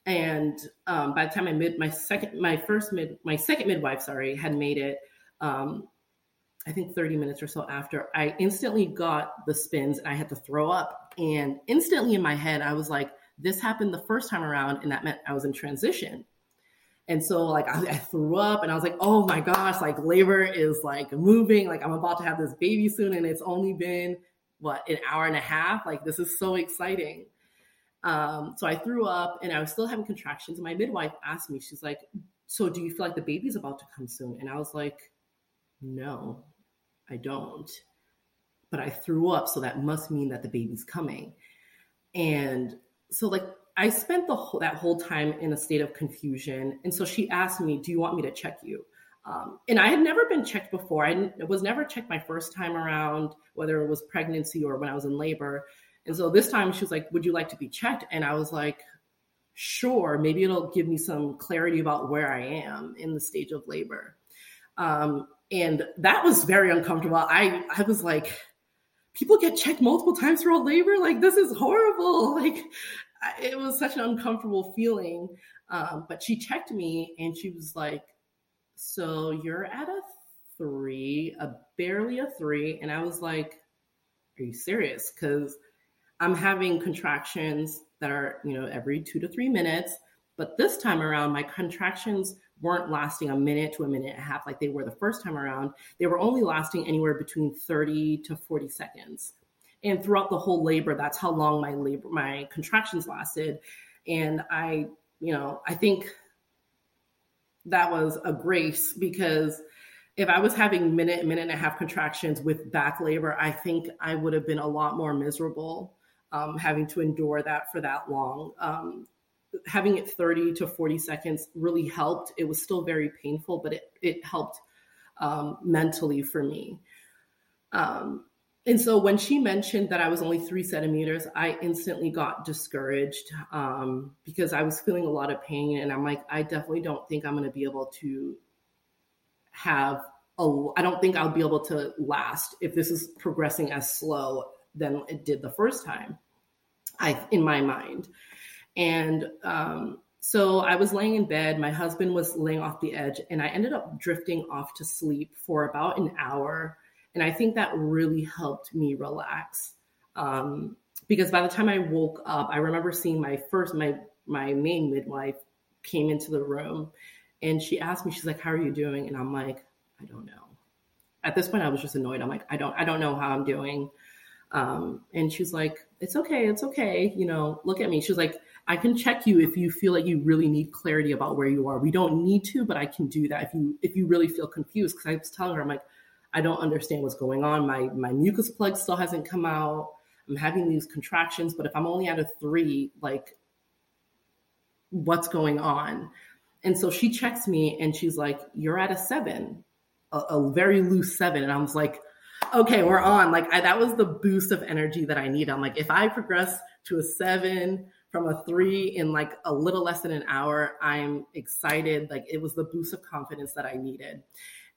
And um, by the time I mid my second, my first mid, my second midwife, sorry, had made it. Um, I think 30 minutes or so after, I instantly got the spins and I had to throw up. And instantly in my head, I was like, this happened the first time around, and that meant I was in transition. And so like I, I, threw up and I was like, oh my gosh, like labor is like moving, like I'm about to have this baby soon, and it's only been what an hour and a half. Like this is so exciting. Um, so I threw up and I was still having contractions. My midwife asked me, she's like, So do you feel like the baby's about to come soon? And I was like, No, I don't. But I threw up, so that must mean that the baby's coming. And so like I spent the whole, that whole time in a state of confusion. And so she asked me, "Do you want me to check you?" Um, and I had never been checked before. I was never checked my first time around, whether it was pregnancy or when I was in labor. And so this time she was like, Would you like to be checked? And I was like, Sure, maybe it'll give me some clarity about where I am in the stage of labor. Um, and that was very uncomfortable. I, I was like, people get checked multiple times throughout labor. Like, this is horrible. Like, it was such an uncomfortable feeling. Um, but she checked me and she was like, So you're at a three, a barely a three. And I was like, Are you serious? Because I'm having contractions that are, you know, every two to three minutes. But this time around, my contractions weren't lasting a minute to a minute and a half like they were the first time around. They were only lasting anywhere between 30 to 40 seconds. And throughout the whole labor, that's how long my labor, my contractions lasted. And I, you know, I think that was a grace because if I was having minute, minute and a half contractions with back labor, I think I would have been a lot more miserable um, having to endure that for that long. Um, having it 30 to 40 seconds really helped. It was still very painful, but it, it helped um, mentally for me. Um, and so when she mentioned that I was only three centimeters, I instantly got discouraged um, because I was feeling a lot of pain. And I'm like, I definitely don't think I'm going to be able to have a, I don't think I'll be able to last if this is progressing as slow than it did the first time. I, in my mind. And um, so I was laying in bed. My husband was laying off the edge, and I ended up drifting off to sleep for about an hour. And I think that really helped me relax. Um, because by the time I woke up, I remember seeing my first, my my main midwife came into the room and she asked me, she's like, How are you doing? And I'm like, I don't know. At this point, I was just annoyed. I'm like, I don't, I don't know how I'm doing. Um, and she's like, It's okay, it's okay. You know, look at me. She's like, I can check you if you feel like you really need clarity about where you are. We don't need to, but I can do that if you if you really feel confused. Because I was telling her, I'm like, I don't understand what's going on. My my mucus plug still hasn't come out. I'm having these contractions, but if I'm only at a three, like, what's going on? And so she checks me and she's like, You're at a seven, a, a very loose seven. And I was like, Okay, we're on. Like, I, that was the boost of energy that I need. I'm like, if I progress to a seven, from a three in like a little less than an hour. I'm excited. Like it was the boost of confidence that I needed.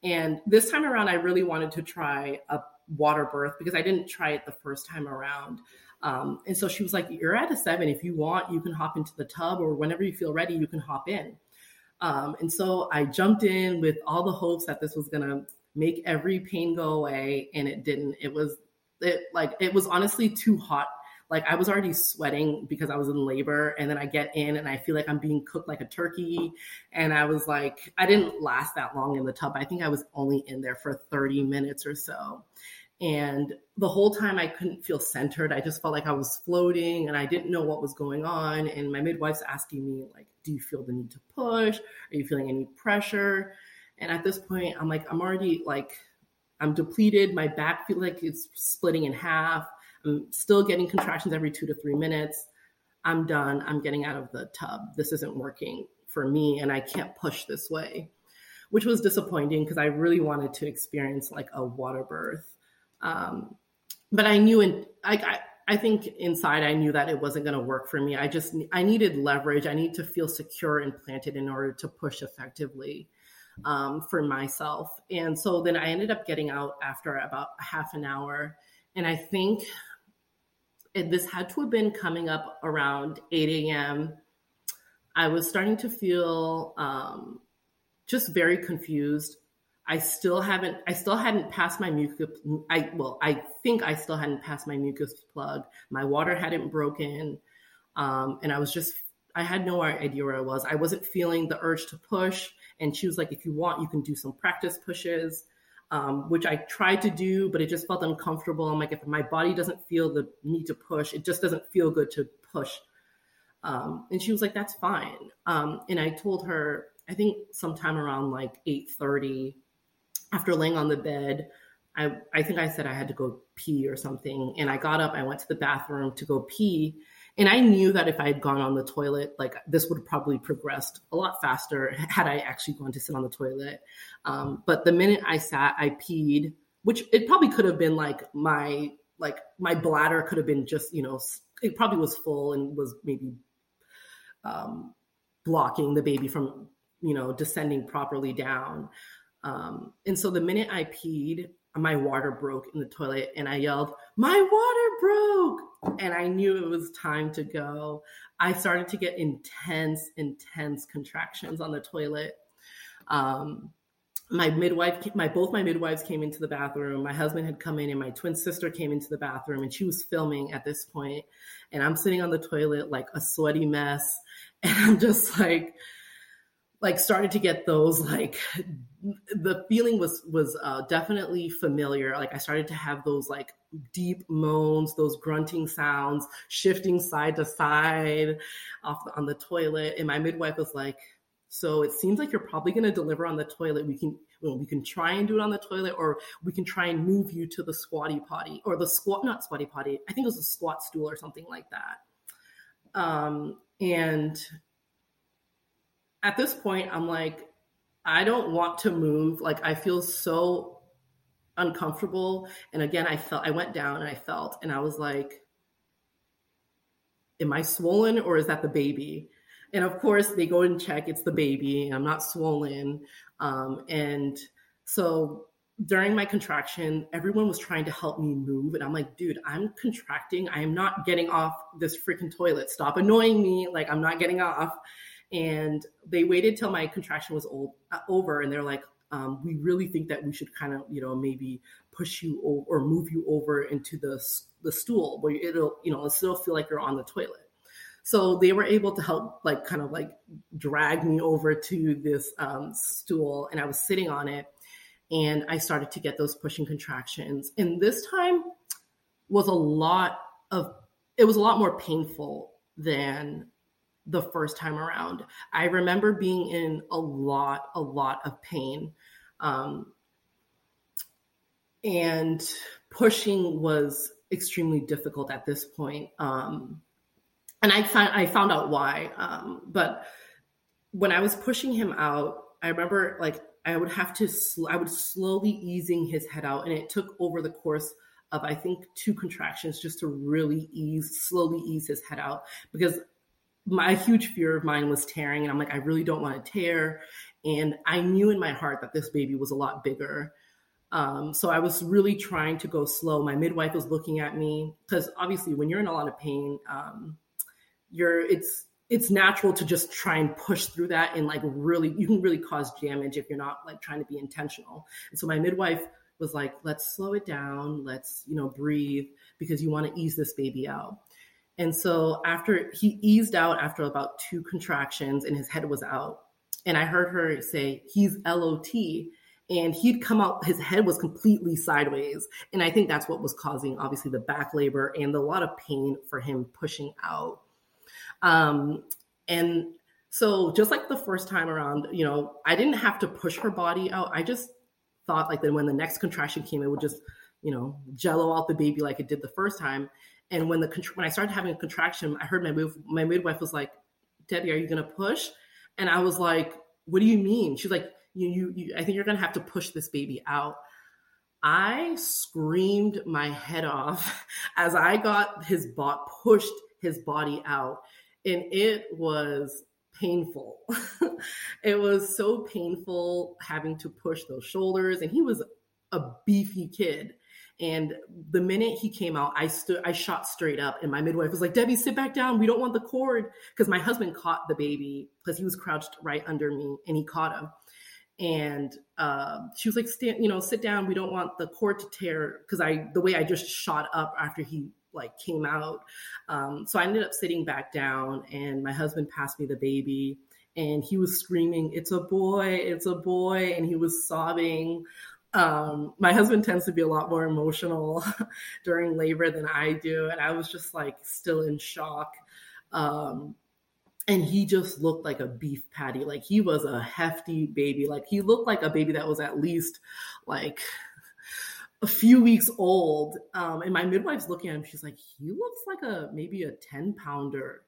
And this time around, I really wanted to try a water birth because I didn't try it the first time around. Um, and so she was like, You're at a seven. If you want, you can hop into the tub, or whenever you feel ready, you can hop in. Um, and so I jumped in with all the hopes that this was going to make every pain go away. And it didn't. It was, it like, it was honestly too hot like I was already sweating because I was in labor and then I get in and I feel like I'm being cooked like a turkey and I was like I didn't last that long in the tub. I think I was only in there for 30 minutes or so. And the whole time I couldn't feel centered. I just felt like I was floating and I didn't know what was going on and my midwife's asking me like do you feel the need to push? Are you feeling any pressure? And at this point I'm like I'm already like I'm depleted. My back feels like it's splitting in half. Still getting contractions every two to three minutes. I'm done. I'm getting out of the tub. This isn't working for me, and I can't push this way, which was disappointing because I really wanted to experience like a water birth. Um, but I knew, and I, I, I think inside I knew that it wasn't going to work for me. I just I needed leverage. I need to feel secure and planted in order to push effectively um, for myself. And so then I ended up getting out after about half an hour. And I think this had to have been coming up around 8 a.m. I was starting to feel um, just very confused. I still haven't, I still hadn't passed my mucus. I, well, I think I still hadn't passed my mucus plug. My water hadn't broken. Um, and I was just, I had no idea where I was. I wasn't feeling the urge to push. And she was like, if you want, you can do some practice pushes um, which I tried to do, but it just felt uncomfortable. I'm like, if my body doesn't feel the need to push, it just doesn't feel good to push. Um, and she was like, that's fine. Um, and I told her, I think sometime around like 8:30, after laying on the bed, I, I think I said I had to go pee or something. And I got up, I went to the bathroom to go pee. And I knew that if I had gone on the toilet, like this would have probably progressed a lot faster had I actually gone to sit on the toilet. Um, but the minute I sat, I peed, which it probably could have been like my like my bladder could have been just you know it probably was full and was maybe um, blocking the baby from you know descending properly down. Um, and so the minute I peed, my water broke in the toilet, and I yelled, "My water broke!" and I knew it was time to go. I started to get intense, intense contractions on the toilet. Um, my midwife, my both my midwives came into the bathroom. My husband had come in, and my twin sister came into the bathroom, and she was filming at this point. And I'm sitting on the toilet like a sweaty mess, and I'm just like, like started to get those like the feeling was was uh, definitely familiar. Like i started to have those like deep moans those grunting sounds shifting side to side off on the toilet. And my midwife was like so it seems like you're probably going to deliver on the toilet. We can well, we can try and do it on the toilet or we can try and move you to the squatty potty or the squat not squatty potty. I think it was a squat stool or something like that. Um, and at this point, I'm like, I don't want to move. Like, I feel so uncomfortable. And again, I felt, I went down and I felt, and I was like, am I swollen or is that the baby? And of course, they go and check, it's the baby, I'm not swollen. Um, and so during my contraction, everyone was trying to help me move. And I'm like, dude, I'm contracting. I am not getting off this freaking toilet. Stop annoying me. Like, I'm not getting off. And they waited till my contraction was old, uh, over, and they're like, um, we really think that we should kind of, you know, maybe push you over or move you over into the the stool where it'll, you know, it'll still feel like you're on the toilet. So they were able to help, like, kind of like drag me over to this um, stool, and I was sitting on it, and I started to get those pushing contractions. And this time was a lot of, it was a lot more painful than the first time around. I remember being in a lot, a lot of pain. Um, and pushing was extremely difficult at this point. Um, and I found, I found out why. Um, but when I was pushing him out, I remember like I would have to, sl- I would slowly easing his head out. And it took over the course of, I think, two contractions just to really ease, slowly ease his head out because my huge fear of mine was tearing and i'm like i really don't want to tear. And i knew in my heart that this baby was a lot bigger. Um, so i was really trying to go slow. My midwife was looking at me because obviously when you're in a lot of pain um, you're it's it's natural to just try and push through that and like really you can really cause damage if you're not like trying to be intentional. And so my midwife was like let's slow it down. Let's you know breathe because you want to ease this baby out and so after he eased out after about two contractions and his head was out, and I heard her say, he's LOT. And he'd come out, his head was completely sideways. And I think that's what was causing, obviously, the back labor and a lot of pain for him pushing out. Um, and so, just like the first time around, you know, I didn't have to push her body out. I just thought like that when the next contraction came, it would just, you know, jello out the baby like it did the first time. And when the when I started having a contraction, I heard my my midwife was like, "Debbie, are you going to push?" And I was like, "What do you mean?" She's like, "You you, you I think you're going to have to push this baby out." I screamed my head off as I got his bot pushed his body out, and it was painful. it was so painful having to push those shoulders, and he was a beefy kid. And the minute he came out, I stood, I shot straight up, and my midwife was like, "Debbie, sit back down. We don't want the cord." Because my husband caught the baby because he was crouched right under me, and he caught him. And uh, she was like, "Stand, you know, sit down. We don't want the cord to tear." Because I, the way I just shot up after he like came out, um, so I ended up sitting back down, and my husband passed me the baby, and he was screaming, "It's a boy! It's a boy!" and he was sobbing um, my husband tends to be a lot more emotional during labor than I do. And I was just like still in shock. Um, and he just looked like a beef patty. Like he was a hefty baby. Like he looked like a baby that was at least like a few weeks old. Um, and my midwife's looking at him. She's like, he looks like a maybe a 10 pounder.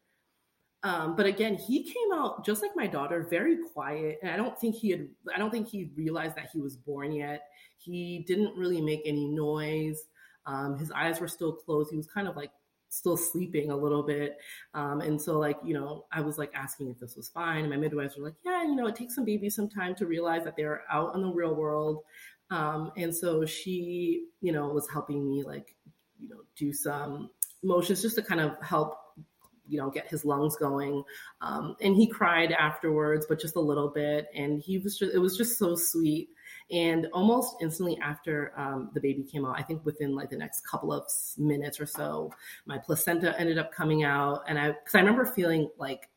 Um, but again, he came out just like my daughter, very quiet. And I don't think he had, I don't think he realized that he was born yet. He didn't really make any noise. Um, his eyes were still closed. He was kind of like still sleeping a little bit. Um, and so, like, you know, I was like asking if this was fine. And my midwives were like, yeah, you know, it takes some babies some time to realize that they're out in the real world. Um, and so she, you know, was helping me like, you know, do some motions just to kind of help you know get his lungs going. Um, and he cried afterwards but just a little bit. And he was just it was just so sweet. And almost instantly after um, the baby came out i think within like the next couple of minutes or so my placenta ended up coming out. And i because i remember feeling like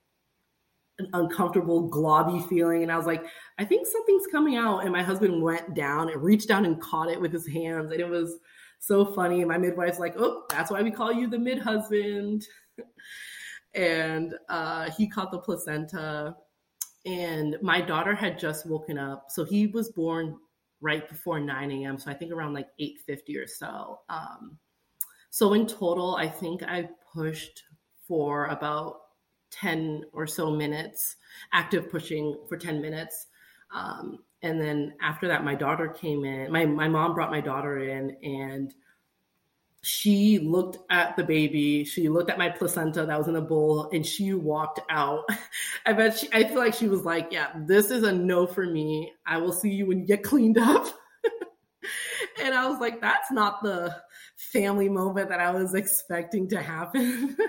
an uncomfortable globby feeling. And i was like i think something's coming out. And my husband went down and reached down and caught it with his hands. And it was so funny. And my midwife's like oh that's why we call you the mid husband and uh, he caught the placenta. And my daughter had just woken up, so he was born right before 9 a.m. So I think around like 8:50 or so. Um, so in total, I think I pushed for about 10 or so minutes, active pushing for 10 minutes. Um, and then after that, my daughter came in. My my mom brought my daughter in, and she looked at the baby, she looked at my placenta that was in a bowl, and she walked out. I bet she, I feel like she was like, Yeah, this is a no for me. I will see you when you get cleaned up. and I was like, That's not the family moment that I was expecting to happen.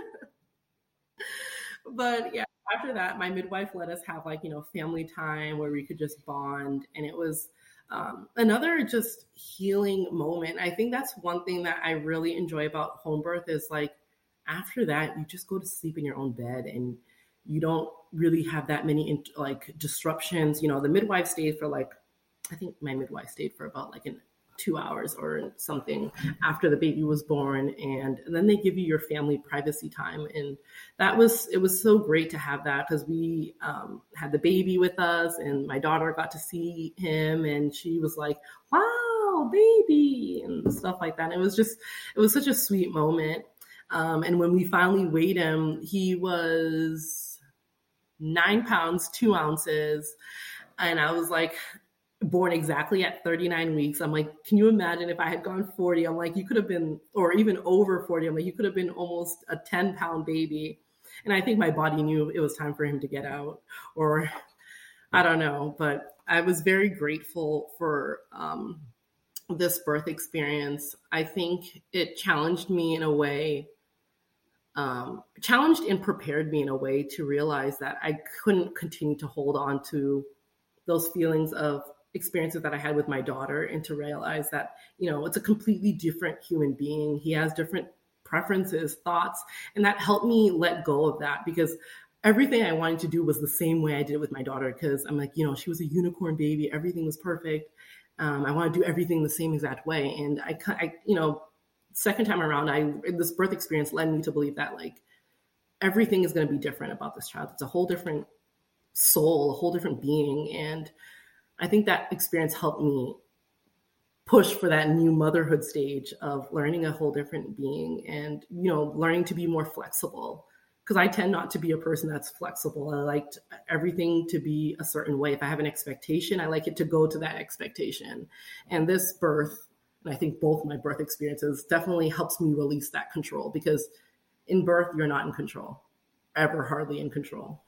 but yeah, after that, my midwife let us have like, you know, family time where we could just bond. And it was, um, another just healing moment. I think that's one thing that I really enjoy about home birth is like after that, you just go to sleep in your own bed and you don't really have that many like disruptions. You know, the midwife stayed for like, I think my midwife stayed for about like an two hours or something after the baby was born. And, then they give you your family privacy time. And that was it was so great to have that because we um, had the baby with us and my daughter got to see him and she was like wow baby and stuff like that. And it was just it was such a sweet moment. Um, and when we finally weighed him he was nine pounds two ounces. And I was like, born exactly at 39 weeks. I'm like, can you imagine if I had gone 40? I'm like, you could have been, or even over 40. I'm like, you could have been almost a 10 pound baby. And I think my body knew it was time for him to get out, or I don't know. But I was very grateful for um, this birth experience. I think it challenged me in a way, um, challenged and prepared me in a way to realize that I couldn't continue to hold on to those feelings of experiences that I had with my daughter and to realize that, you know, it's a completely different human being. He has different preferences, thoughts, and that helped me let go of that because everything I wanted to do was the same way I did it with my daughter because I'm like, you know, she was a unicorn baby, everything was perfect. Um, I want to do everything the same exact way. And I, I, you know, second time around, I this birth experience led me to believe that like everything is going to be different about this child. It's a whole different soul, a whole different being, and I think that experience helped me push for that new motherhood stage of learning a whole different being and you know learning to be more flexible because I tend not to be a person that's flexible. I like everything to be a certain way. If I have an expectation, I like it to go to that expectation. And this birth, and I think both my birth experiences definitely helps me release that control because in birth, you're not in control, ever hardly in control.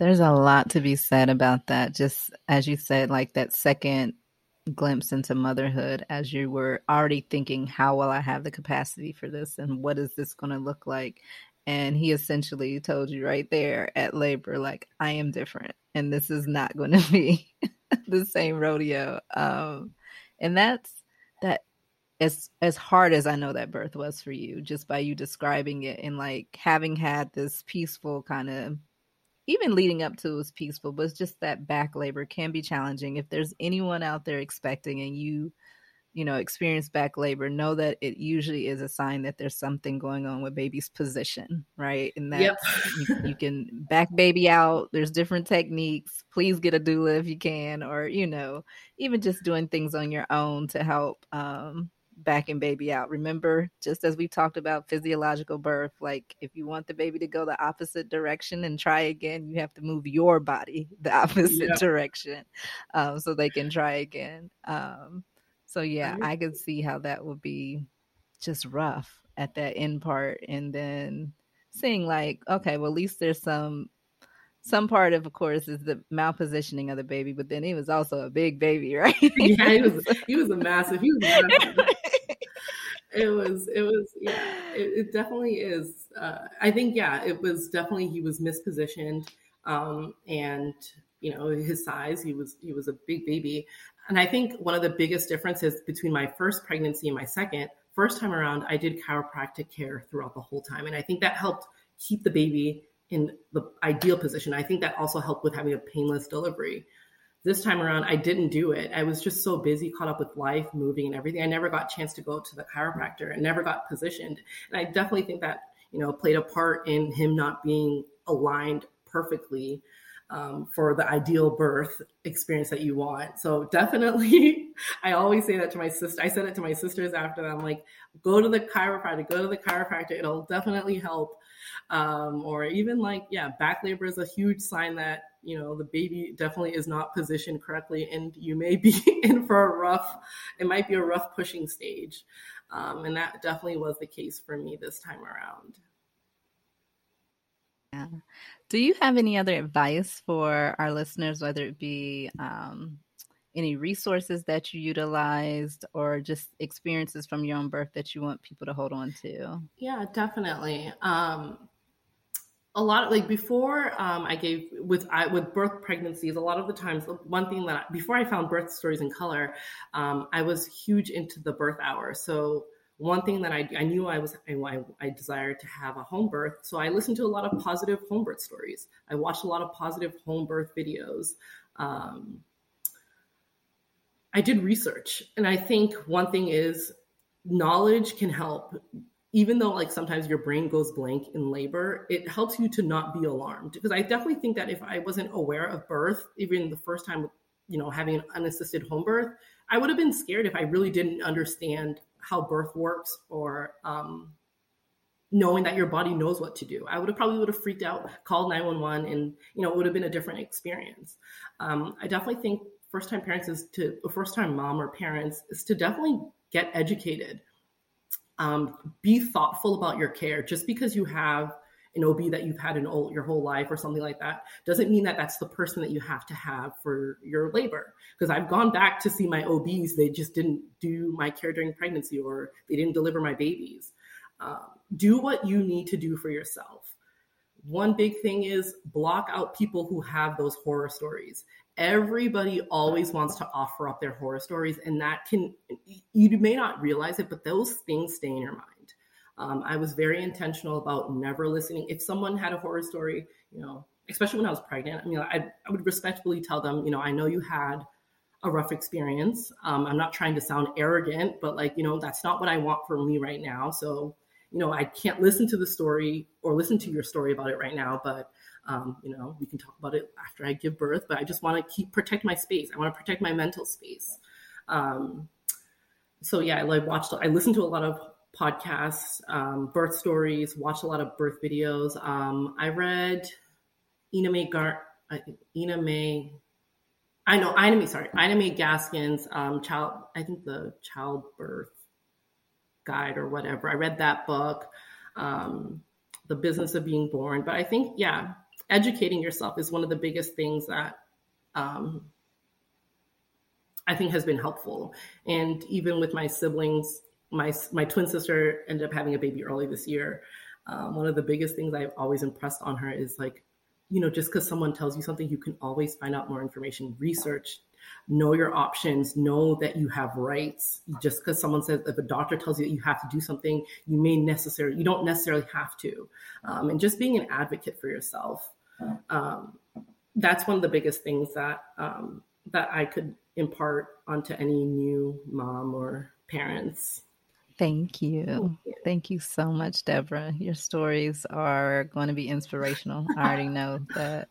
There's a lot to be said about that. Just as you said, like that second glimpse into motherhood as you were already thinking, how will I have the capacity for this and what is this going to look like? And he essentially told you right there at labor, like, I am different and this is not going to be the same rodeo. Um, and that's that as as hard as I know that birth was for you, just by you describing it and like having had this peaceful kind of even leading up to it was peaceful, but it's just that back labor can be challenging. If there's anyone out there expecting and you you know, experience back labor, know that it usually is a sign that there's something going on with baby's position, right? And that yep. you, you, can back baby out. There's different techniques. Please get a doula if you can, or you know, even just doing things on your own to help um, backing baby out. Remember, just as we talked about physiological birth, like if you want the baby to go the opposite direction and try again, you have to move your body the opposite direction um, so they can try again. Um, so yeah, I could see how that would be just rough at that end part and then seeing like, okay, well at least there's some some part of of course is the malpositioning of the baby, but then he was also a big baby, right? yeah, he was he was a massive, he was massive. It was it was yeah it, it definitely is uh, i think yeah it was definitely he was mispositioned um, and you know his size he was he was a big baby and I think one of the biggest differences between my first pregnancy and my second, first time around, I did chiropractic care throughout the whole time. And I think that helped keep the baby in the ideal position. I think that also helped with having a painless delivery. This time around, I didn't do it. I was just so busy, caught up with life, moving, and everything. I never got a chance to go to the chiropractor and never got positioned. And I definitely think that, you know, played a part in him not being aligned perfectly um, for the ideal birth experience that you want. So definitely, I always say that to my sister. I said it to my sisters after that. I'm like, go to the chiropractor, go to the chiropractor. It'll definitely help. Um, or even like, yeah, back labor is a huge sign that, you know, the baby definitely is not positioned correctly and you may be in for a rough, it might be a rough pushing stage. Um, and that definitely was the case for me this time around. Yeah. Do you have any other advice for our listeners, whether it be um, any resources that you utilized or just experiences from your own birth that you want people to hold on to? Yeah, definitely. Um, a lot of like before um, I gave with I, with birth pregnancies, a lot of the times one thing that before I found birth stories in color, um, I was huge into the birth hour. So one thing that I, I knew I was I, I desired to have a home birth, so I listened to a lot of positive home birth stories. I watched a lot of positive home birth videos. Um, I did research, and I think one thing is knowledge can help. Even though like sometimes your brain goes blank in labor, it helps you to not be alarmed. Because I definitely think that if I wasn't aware of birth, even the first time, you know, having an unassisted home birth, I would have been scared if I really didn't understand how birth works or um, knowing that your body knows what to do. I would have probably would have freaked out, called 911, and you know it would have been a different experience. Um, I definitely think first time parents is to first time mom or parents is to definitely get educated. Um, be thoughtful about your care. Just because you have an OB that you've had in all, your whole life or something like that doesn't mean that that's the person that you have to have for your labor. Because I've gone back to see my OBs, they just didn't do my care during pregnancy or they didn't deliver my babies. Um, do what you need to do for yourself. One big thing is block out people who have those horror stories. Everybody always wants to offer up their horror stories, and that can, you may not realize it, but those things stay in your mind um, I was very intentional about never listening. If someone had a horror story, you know, especially when I was pregnant, I mean, I, I would respectfully tell them, you know, I know you had a rough experience. Um, I'm not trying to sound arrogant, but like, you know, that's not what I want for me right now. So, you know, I can't listen to the story or listen to your story about it right now, but um, you know, we can talk about it after I give birth. But I just want to keep protect my space. I want to protect my mental space. Um, so yeah, I like watched. I listened to a lot of podcasts, um, birth stories, watched a lot of birth videos. Um, I read Ina May Gar, uh, Ina May, I know Ina May, sorry, Ina May Gaskin's um, child, I think the childbirth guide or whatever. I read that book, um, The Business of Being Born. But I think, yeah, educating yourself is one of the biggest things that um, I think has been helpful. And even with my siblings, my my twin sister ended up having a baby early this year. Um, one of the biggest things I've always impressed on her is like, you know, just because someone tells you something, you can always find out more information, research, know your options, know that you have rights. Just because someone says, if a doctor tells you that you have to do something, you may necessarily, you don't necessarily have to. Um, and just being an advocate for yourself. Um, that's one of the biggest things that um, that I could impart onto any new mom or parents. Thank you. Thank you. Thank you so much, Deborah. Your stories are going to be inspirational. I already know that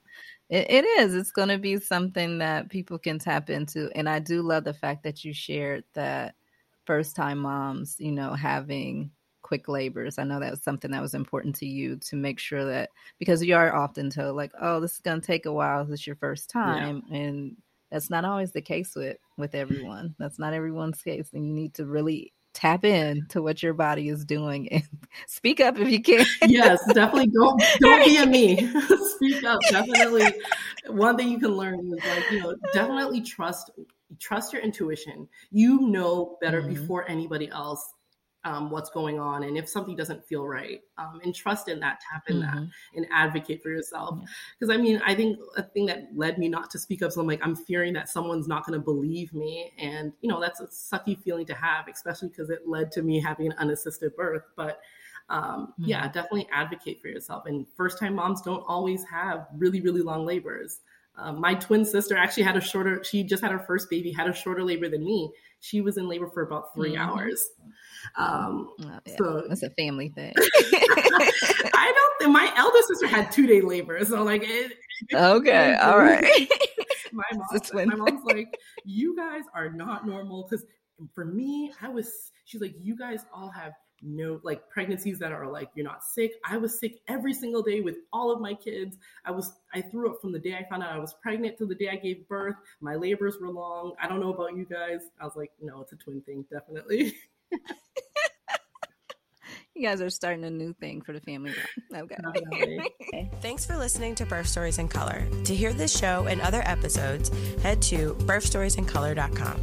it, it is. It's going to be something that people can tap into. And I do love the fact that you shared that first time moms, you know, having quick labors. I know that was something that was important to you to make sure that because you are often told like, oh, this is going to take a while. This is your first time. Yeah. And that's not always the case with with everyone. That's not everyone's case. And you need to really tap in to what your body is doing and speak up if you can. yes, definitely don't don't be a me. speak up. Definitely one thing you can learn is like, you know, definitely trust trust your intuition. You know better mm-hmm. before anybody else um, what's going on and if something doesn't feel right um, and trust in that tap in mm-hmm. that and advocate for yourself because i mean i think a thing that led me not to speak up so i'm like i'm fearing that someone's not going to believe me and you know that's a sucky feeling to have especially because it led to me having an unassisted birth but um, mm-hmm. yeah definitely advocate for yourself and first time moms don't always have really really long labors um, my twin sister actually had a shorter she just had her first baby had a shorter labor than me she was in labor for about 3 mm-hmm. hours um, oh, yeah. So it's a family thing. I don't think my eldest sister had two day labor, so like it. okay, all right. my mom, my mom's like, you guys are not normal because for me, I was. She's like, you guys all have no like pregnancies that are like you're not sick i was sick every single day with all of my kids i was i threw up from the day i found out i was pregnant to the day i gave birth my labors were long i don't know about you guys i was like no it's a twin thing definitely you guys are starting a new thing for the family. Okay. okay. Thanks for listening to Birth Stories in Color. To hear this show and other episodes, head to birthstoriesincolor.com.